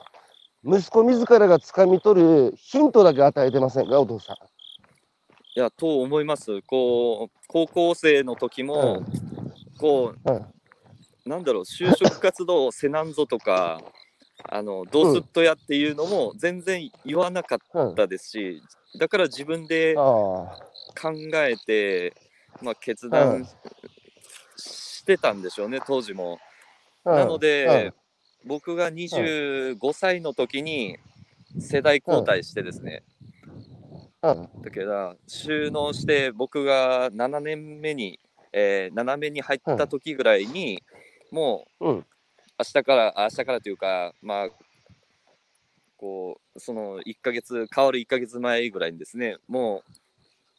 息子自らが掴み取るヒントだけ与えてませんか、お父さん。いやと思います。こう高校生の時も、こううんなんだろう就職活動せなんぞとか あのどうすっとやっていうのも全然言わなかっうん、たですしだから自分であ考えて、まあ、決断してたんでしょうね当時も。あ、なので、僕が25歳の時に世代交代してですね、うん、うん、だけど収納して僕が7年目に、えー、7目に入った時ぐらいに、もううん、明日から明日からというかまあこうその1ヶ月変わる1ヶ月前ぐらいにですねも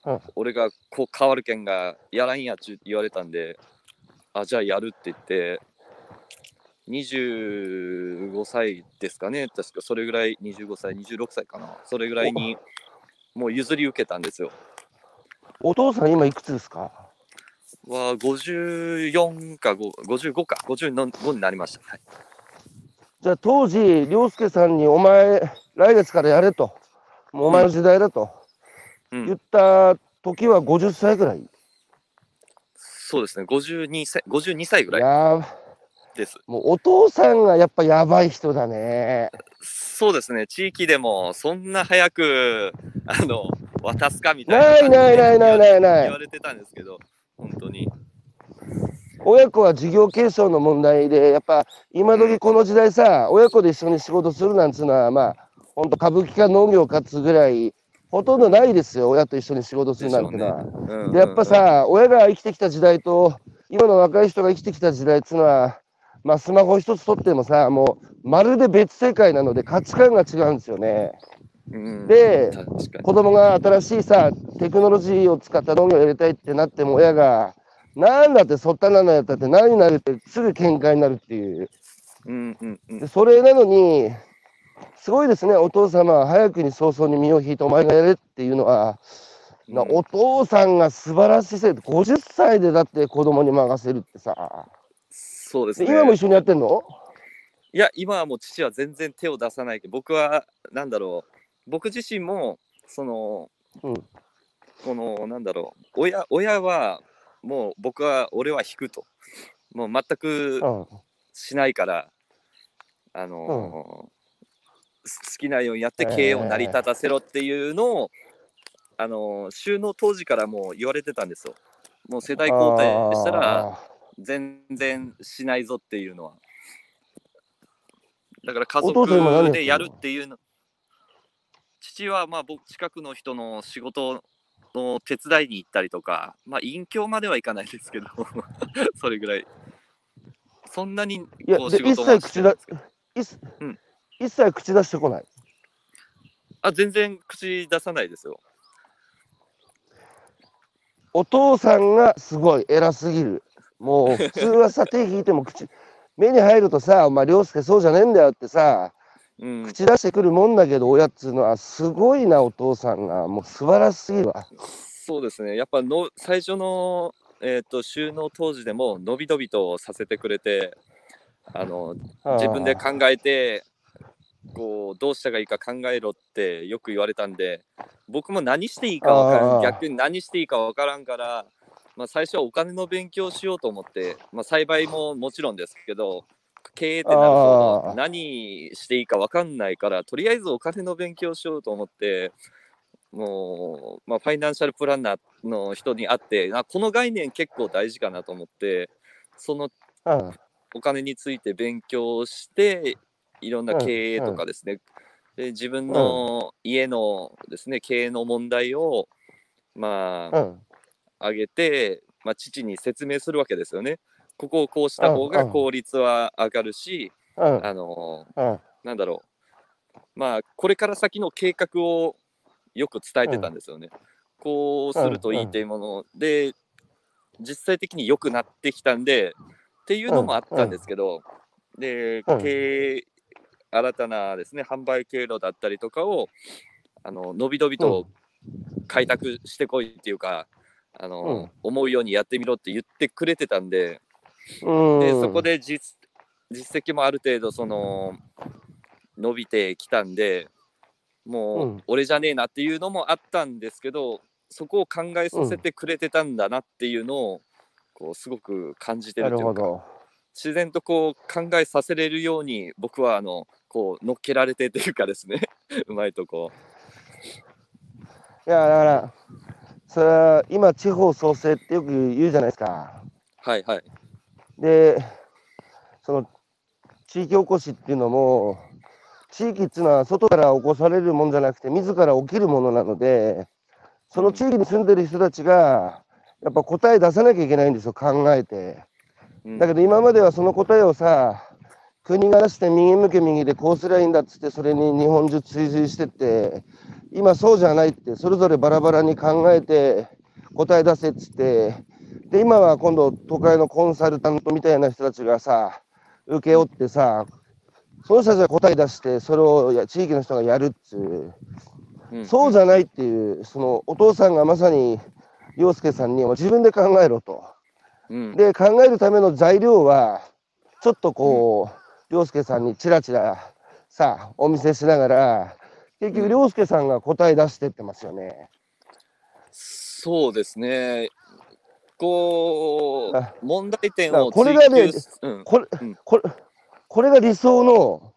う、うん。俺がこう変わるけんがやらんやっちゅう言われたんであじゃあやるって言って25歳ですかね確かそれぐらい25歳26歳かなそれぐらいにもう譲り受けたんですよ。お父さん今いくつですか？は54か5 55か55になりました、はい、じゃあ当時、凌介さんにお前、来月からやれと、もうお前の時代だと。うん。言った時は50歳ぐらい。そうですね。52歳52歳ぐらいですもうお父さんがやっぱやばい人だね。そうですね、地域でもそんな早くあの渡すかみたないいなないないないないない言われてたんですけど、本当に。親子は事業継承の問題で、やっぱ今時この時代さ、親子で一緒に仕事するなんつうのは、まあ、本当歌舞伎か農業かつぐらい、ほとんどないですよ、親と一緒に仕事するなんてのは。うやっぱ、さ、親が生きてきた時代と、今の若い人が生きてきた時代っていうのは、まあ、スマホ一つ取ってもさ、もうまるで別世界なので価値観が違うんですよね。うん、で。子供が新しいさ、テクノロジーを使った農業をやりたいってなっても、親が、なんだってそったなのやったって何になるってすぐ喧嘩になるっていう。うんうんうんでそれなのに、すごいですね、お父様は早くに早々に身を引いてお前がやれっていうのは、なうんお父さんが素晴らしいせいで、50歳でだって子供に任せるってさ、そうですね。で今も一緒にやってんの？いや、今はもう父は全然手を出さないけど、僕は、なんだろう、僕自身も、その、うんこの、なんだろう、親親は、もう僕は、俺は引くと。もう全くうんしないから、あのーす好きなようにやって経営を成り立たせろっていうのを、あのー収納当時からもう言われてたんですよ。もう世代交代したらあ全然しないぞっていうのは。だから家族でやるっていうの。父はまあ僕近くの人の仕事の手伝いに行ったりとか、まあ隠居まではいかないですけど、それぐらい。そんなにこう仕事も切口だしてないですけど一うん一切口出してこない。あ全然口出さないですよ。お父さんがすごい偉すぎる。もう普通はさ、手引いても口、目に入るとさ、お前、涼介そうじゃねえんだよってさ、うん、口出してくるもんだけど、親っつうのは、すごいな、お父さんが。もう素晴らしすぎるわ。そうですね、やっぱの最初の、えー、と収納当時でも、のびのびとさせてくれて、あの自分で考えて、こうどうしたらいいか考えろってよく言われたんで、僕も何していいかわからん、逆に何していいかわからんから、まあ、最初はお金の勉強しようと思って、まあ、栽培ももちろんですけど、経営ってなるあとー。何していいかわかんないから、とりあえずお金の勉強しようと思って、もう、まあ、ファイナンシャルプランナーの人に会って、あこの概念結構大事かなと思って、そのうん。お金について勉強して、いろんな経営とかですね、で自分の家のですね、経営の問題を、まあ、うん上げて、まあ、父に説明するわけですよね。ここをこうした方がうんうん。効率は上がるし、うん。あのうん。なんだろう、まあ、これから先の計画をよく伝えてたんですよね。こうするといいっていうもので、実際的に良くなってきたんで、っていうのもあったんですけど、で、うん。経営、新たなですね、販売経路だったりとかを、あの、のびのびと開拓してこいっていうか、あの、うん。思うようにやってみろって言ってくれてたんで、うん。でそこで実実績もある程度その伸びてきたんでもう、うん。俺じゃねえなっていうのもあったんですけどそこを考えさせてくれてたんだなっていうのを、こうすごく感じてるなっていうかるほど。自然とこう考えさせれるように僕はあのこう乗っけられてというかですね。うまいとこ。いや、だから、それは今、地方創生ってよく言うじゃないですか。はいはいで、その地域おこしっていうのも、地域っていうのは外から起こされるもんじゃなくて、自ら起きるものなので、その地域に住んでる人たちが、やっぱ答え出さなきゃいけないんですよ、考えて。うんだけど今まではその答えをさ、国が出して右向け右でこうすりゃいいんだっつって、それに日本中追随してって、今そうじゃないって、それぞれバラバラに考えて答え出せっつって、で、今は今度都会のコンサルタントみたいな人たちがさ、請け負ってさ、その人たちが答え出して、それをや地域の人がやるっつう、うん。そうじゃないっていう、そのお父さんがまさに洋介さんに自分で考えろと。うん。で、考えるための材料は、ちょっとこう、洋介さんにチラチラさ、お見せしながら、結局、うん洋介さんが答え出してってますよね。そうですね。こあう、問題点をこれがねうん、これ、うんこれ、これが理想の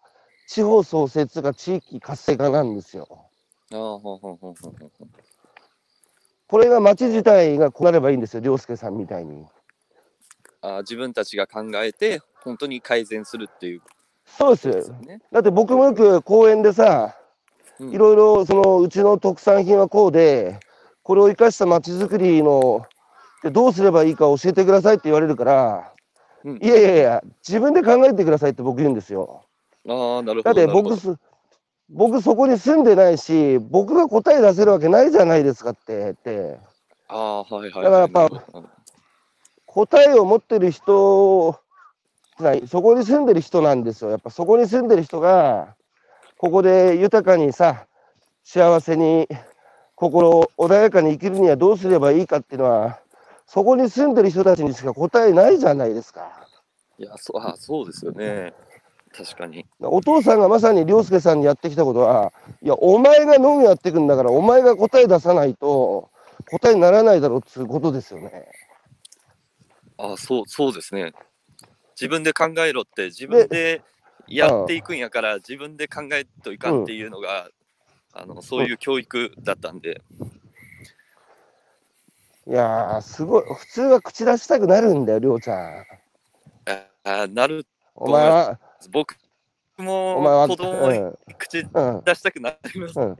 地方創生か地域活性化なんですよ。あーほんほんほんほこれが町自体がこうなればいいんですよ、洋介さんみたいに。あー自分たちが考えて、本当に改善するっていうそうですよ。だって僕もよく公園でさ、うんいろいろそのうちの特産品はこうで、これを生かしたまちづくりのでどうすればいいか教えてくださいって言われるから、うんいやいやいや、自分で考えてくださいって僕言うんですよ。ああ、なるだってほど。なるほど僕す、僕そこに住んでないし、僕が答え出せるわけないじゃないですかって、ってああ、はいはいはい。だからやっぱ答えを持ってる人が、そこに住んでる人なんですよ。やっぱそこに住んでる人が、ここで豊かにさ、幸せに、心穏やかに生きるにはどうすればいいかっていうのは、そこに住んでる人たちにしか答えないじゃないですか。いや、そうあそうですよね。確かに。お父さんがまさに涼介さんにやってきたことは、いや、お前が農業やってくんだから、お前が答え出さないと、答えにならないだろうっていうことですよね。あそう、そうですね。自分で考えろって、自分でやっていくんやから、自分で考えといかんっていうのが、あのそういう教育だったんで、いやー、すごい。普通は口出したくなるんだよ、りょうちゃん。ああなる、お前は、僕おも子供に口うん、うん、出したくなります。うん。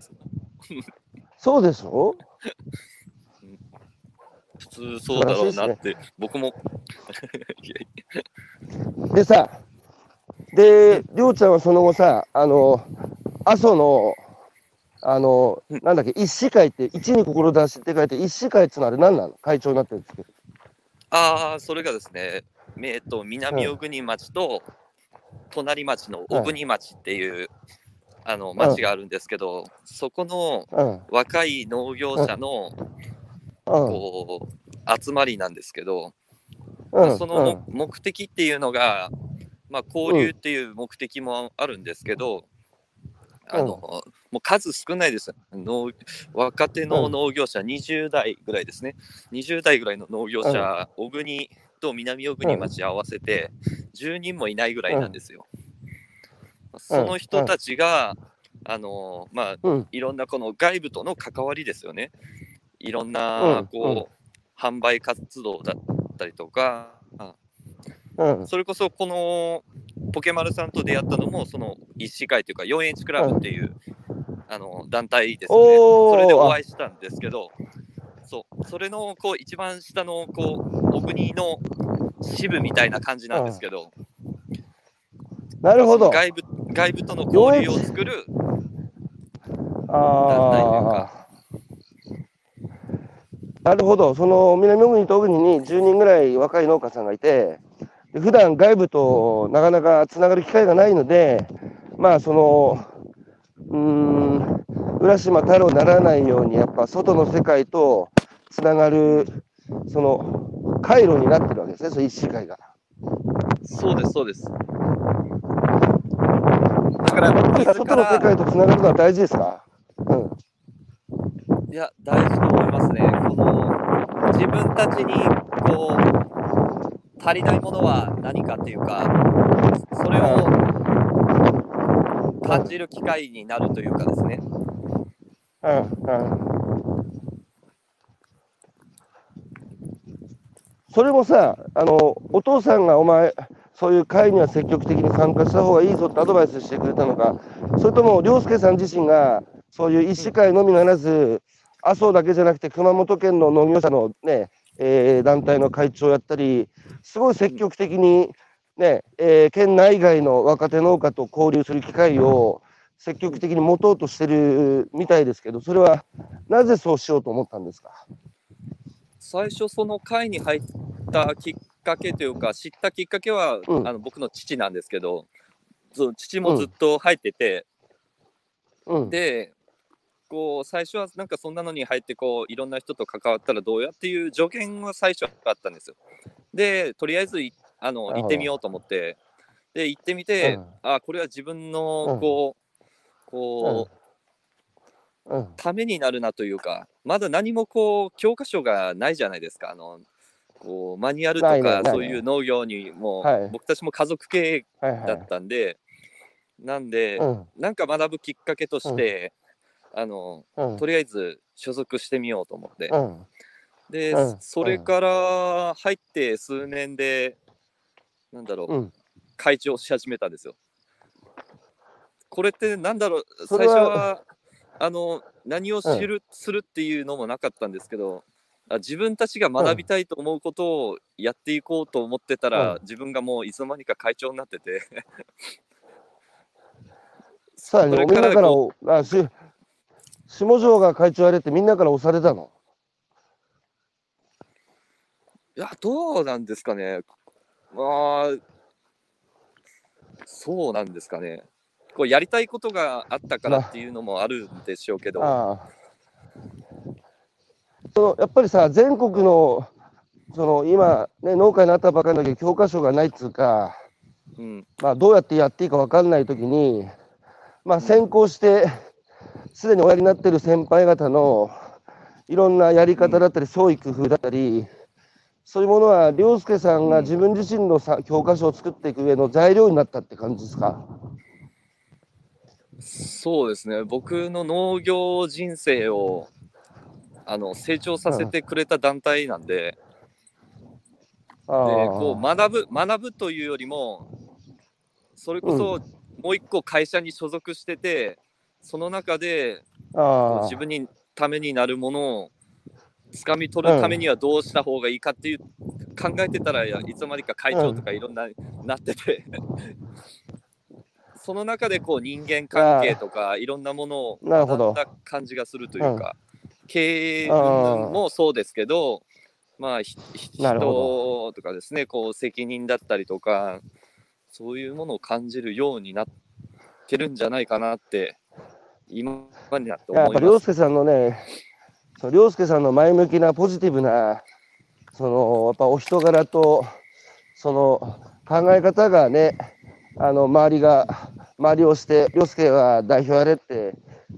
そうでしょ？普通そうだろうなって、僕も。でさ、で、りょうちゃんはその後さ、あの、阿蘇の、あの、うん。なんだっけ、一市会って、一に志って書いて、一市会ってのはあれ何なの？会長になってるんですけど。ああ、それがですね、えっと、南小国町と隣町の小国町っていう、あの町があるんですけど、そこのうん、若い農業者のうん、こう集まりなんですけど、うん、そのも目的っていうのが、まあ、交流っていう目的もあるんですけど、あのもう数少ないです。農若手の農業者20代ぐらいですね。20代ぐらいの農業者、小国と南小国町合わせて10人もいないぐらいなんですよ。その人たちが、あのまあ、うん、いろんなこの外部との関わりですよね。いろんうん。なこう、販売活動だったりとか、あうん、それこそこのポケマルさんと出会ったのも、その一市会というか、4 h クラブっていう、あの団体ですね。それでお会いしたんですけど、そうそれのこう一番下のこう小国の支部みたいな感じなんですけど、なるほど。外部外部との交流を作る団体というあか、あ。なるほど。その南小国と小国に10人ぐらい若い農家さんがいて、で普段外部となかなかつながる機会がないので、まあその、うーん、浦島太郎にならないように、やっぱ外の世界とつながる、その、回路になってるわけですね、そういう一市会が。そうです、そうです。だから、自外の世界とつながるのは大事ですか？うん。いや、大事と思いますね。この自分たちにこう足りないものは何かっていうか、それを感じる機会になるというかですね。うんうんそれもさ、あのお父さんがお前、そういう会には積極的に参加した方がいいぞってアドバイスしてくれたのか、それとも涼介さん自身が、そういう一市会のみならず、麻生だけじゃなくて、熊本県の農業者のね、えー団体の会長をやったり、すごい積極的にね、えー県内外の若手農家と交流する機会を積極的に持とうとしてるみたいですけど、それはなぜそうしようと思ったんですか？最初その会に入ったきっかけというか知ったきっかけは、うん。あの僕の父なんですけど父もずっと入ってて、うん、でこう最初はなんかそんなのに入ってこういろんな人と関わったらどうやっていう助言は最初はあったんですよ。でとりあえずいあの行ってみようと思って。で行ってみて、うん。あこれは自分のうん。こう、こう、うん、ためになるなというかまだ何もこう教科書がないじゃないですか。あのこうマニュアルとかそういう農業にも、はい。僕たちも家族系はいはい。だったんで、なんで、うん、なんか学ぶきっかけとして、あのうん、とりあえず所属してみようと思って、うん、で、うん。それから入って数年でなんだろう、うん、会長し始めたんですよ。これってなんだろう最初はあの何を知る、するっていうのもなかったんですけどあ自分たちが学びたいと思うことをやっていこうと思ってたら、うん。自分がもういつの間にか会長になってて。さあね、それからあし下條が会長やれってみんなから押されたの？いやどうなんですかね。まあそうなんですかね。こうやりたいことがあったからっていうのもあるんでしょうけど、そのやっぱりさ、全国のその今、ね、農家になったばかりだけど、教科書がないっつうか、うん、まあ、どうやってやっていいか分かんないときに、まあ、先行して、すでにおやりになってる先輩方のいろんなやり方だったり、創意工夫だったり、そういうものは、凌介さんが自分自身のさ教科書を作っていく上の材料になったって感じですか？そうですね。僕の農業人生をあの成長させてくれた団体なんで,、でこう学ぶ学ぶというよりもそれこそもう一個会社に所属しててその中で自分にためになるものを掴み取るためにはどうした方がいいかっていう考えてたらいつの間にか会長とかいろんな、なってて。その中でこう人間関係とかいろんなものを学んだ感じがするというか、経営云々もそうですけどまあ人とかですねこう責任だったりとかそういうものを感じるようになってるんじゃないかなって今になっていややっぱ思います。凌介さんのね、その凌介さんの前向きなポジティブな、そのやっぱお人柄と、その考え方がね、あの周りが、周りをして、凌介は代表やれって、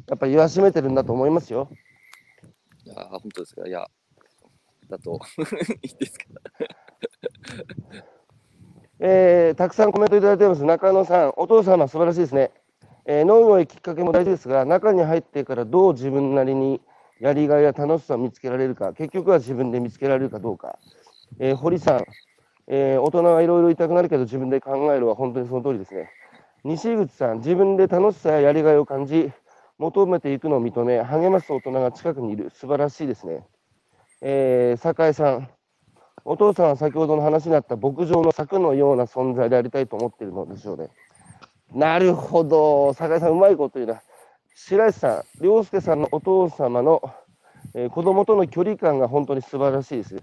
やっぱ言わしめてるんだと思いますよ。いやー本当ですかいやだと いいですかえーたくさんコメントいただいてます。中野さん、お父様、素晴らしいですね。えー農業へきっかけも大事ですが、中に入ってからどう自分なりにやりがいや楽しさを見つけられるか、結局は自分で見つけられるかどうか。えー堀さん、えー大人はいろいろ痛くなるけど自分で考えるは本当にその通りですね。西口さん、自分で楽しさややりがいを感じ、求めていくのを認め、励ます大人が近くにいる、素晴らしいですね。えー酒井さん、お父さんは先ほどの話にあった牧場の柵のような存在でありたいと思っているのでしょうね。なるほど、酒井さん、うまいこと言うな。白石さん、凌介さんのお父様の、えー子供との距離感が本当に素晴らしいです。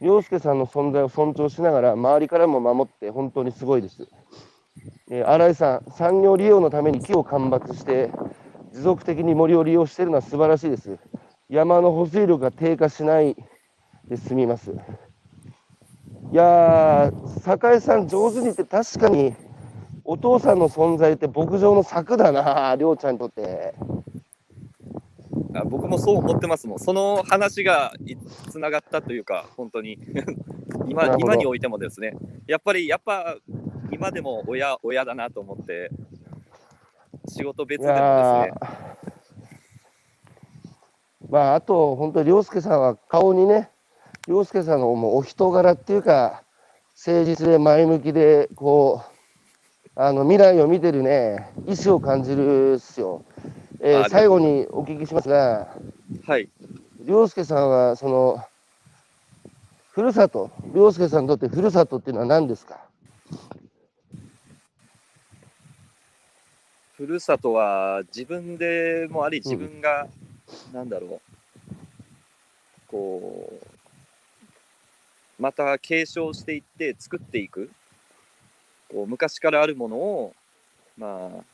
凌介さんの存在を尊重しながら、周りからも守って、本当にすごいです。えー新井さん、産業利用のために木を間伐して、持続的に森を利用しているのは素晴らしいです。山の保水力が低下しないで済みます。いやー、酒井さん、上手に言って、確かにお父さんの存在って牧場の柵だな、りょうちゃんにとって。あ僕もそう思ってますもん。その話がつながったというか、本当に。今今においてもですね、やっぱりやっぱ今でも親親だなと思って、仕事別いでもですね、まあ、あと、本当に凌介さんは顔にね、凌介さんのもうお人柄っていうか、誠実で前向きで、こう、あの未来を見てるね、意志を感じるっすよ。えー最後にお聞きしますが、はい、凌介さんは、その、ふるさと、凌介さんにとってふるさとっていうのは何ですか？ふるさとは自分でもあり、自分が、なんだろう、こう、また継承していって作っていく、こう昔からあるものを、まあ、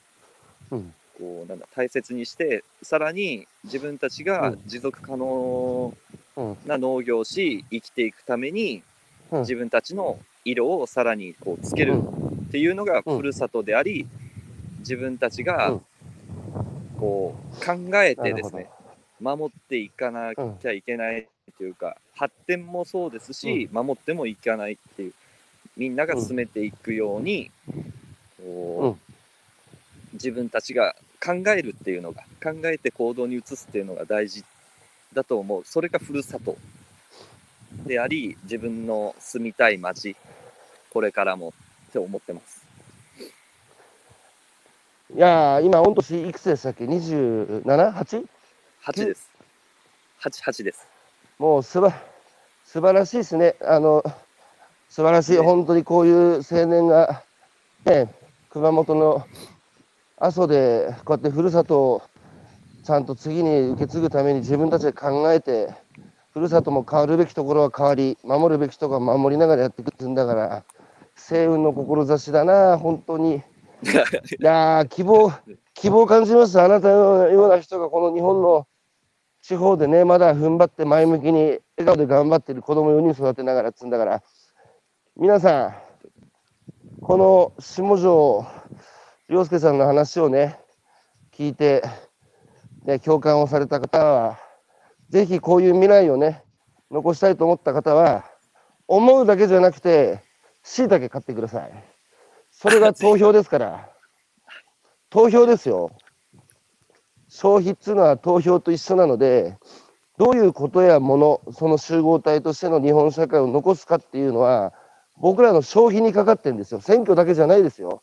うん。こうなんだ大切にして、さらに自分たちがうん。持続可能うん。な農業をし、生きていくために、うん。自分たちの色をさらにこうつけるっていうのがうん。ふるさとであり、自分たちうがん。こう考えてですね、守っていかなきゃいけないというか、発展もそうですし、守ってもいかないっていう、みんなが進めていくように、こう自分たちが考えるっていうのが、考えて行動に移すっていうのが大事だと思う。それがふるさとであり、自分の住みたい街、これからもって思ってます。いやー、今、御年いくつでしたっけ ?27?8? 8です。8、8です。もうすば素晴らしいですね。あの素晴らしい、ね本当にこういう青年が、ね、熊本の阿蘇でこうやってふるさとをちゃんと次に受け継ぐために自分たちで考えて、ふるさとも変わるべきところは変わり、守るべきところは守りながらやっていくっていうんだから、星雲の志だな、本当に。いやー希望、希望を感じます。あなたのような人がこの日本の地方でね、まだ踏ん張って前向きに笑顔で頑張ってる子供4人育てながらっつうんだから、皆さん、この下條亮介さんの話をね、聞いて、ね、共感をされた方は、ぜひこういう未来をね、残したいと思った方は、思うだけじゃなくて、しいたけ買ってください。それが投票ですから。投票ですよ。消費っていうのは投票と一緒なので、どういうことやもの、その集合体としての日本社会を残すかっていうのは、僕らの消費にかかってるんですよ。選挙だけじゃないですよ。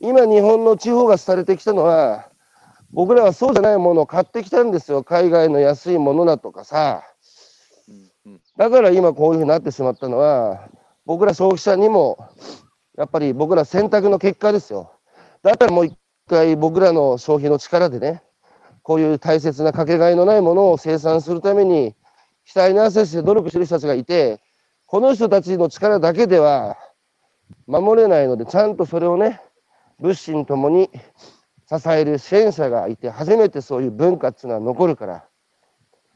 今、日本の地方が廃れてきたのは、僕らはそうじゃないものを買ってきたんですよ。海外の安いものだとかさ。だから今こういうふうになってしまったのは、僕ら消費者にも、やっぱり僕ら選択の結果ですよ。だったらもう一回僕らの消費の力でね、こういう大切なかけがえのないものを生産するために、額に汗して努力してる人たちがいて、この人たちの力だけでは守れないので、ちゃんとそれをね、物心ともに支える支援者がいて、初めてそういう文化っていうのは残るから、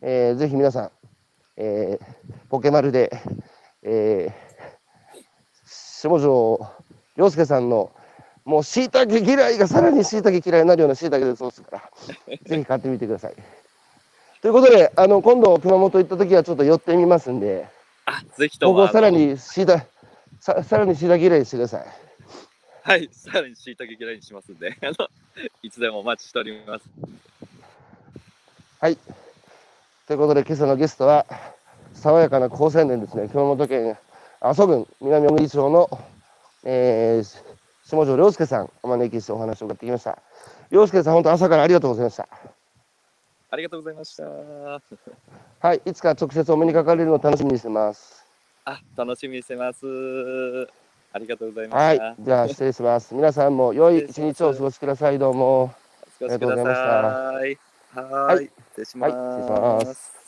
えーぜひ皆さん、えーポケマルで、えー下條亮介さんのもうしいたけ嫌いがさらにしいたけ嫌いになるようなしいたけでそうですから、ぜひ買ってみてください。ということで、あの今度熊本行った時はちょっと寄ってみますんで、あ、ぜひとも。ここをさらにしいたささらにしいたけ嫌いにしてください。はい、さらにしいたけ嫌いにしますんで、あの、いつでもお待ちしております。はい。ということで、今朝のゲストは、爽やかな高青年ですね、熊本県阿蘇郡南小国町の、えー、下條亮介さん、お招きしてお話を伺ってきました。亮介さん、本当朝からありがとうございました。ありがとうございました。はい、いつか直接お目にかかれるのを楽しみにしてます。あ、楽しみにしてます。ありがとうございまはした。い、じゃあ失礼します。皆さんも良い一日をお過ごしください。どうも。お過ごしください。ははいーい。失礼しはいます。失礼します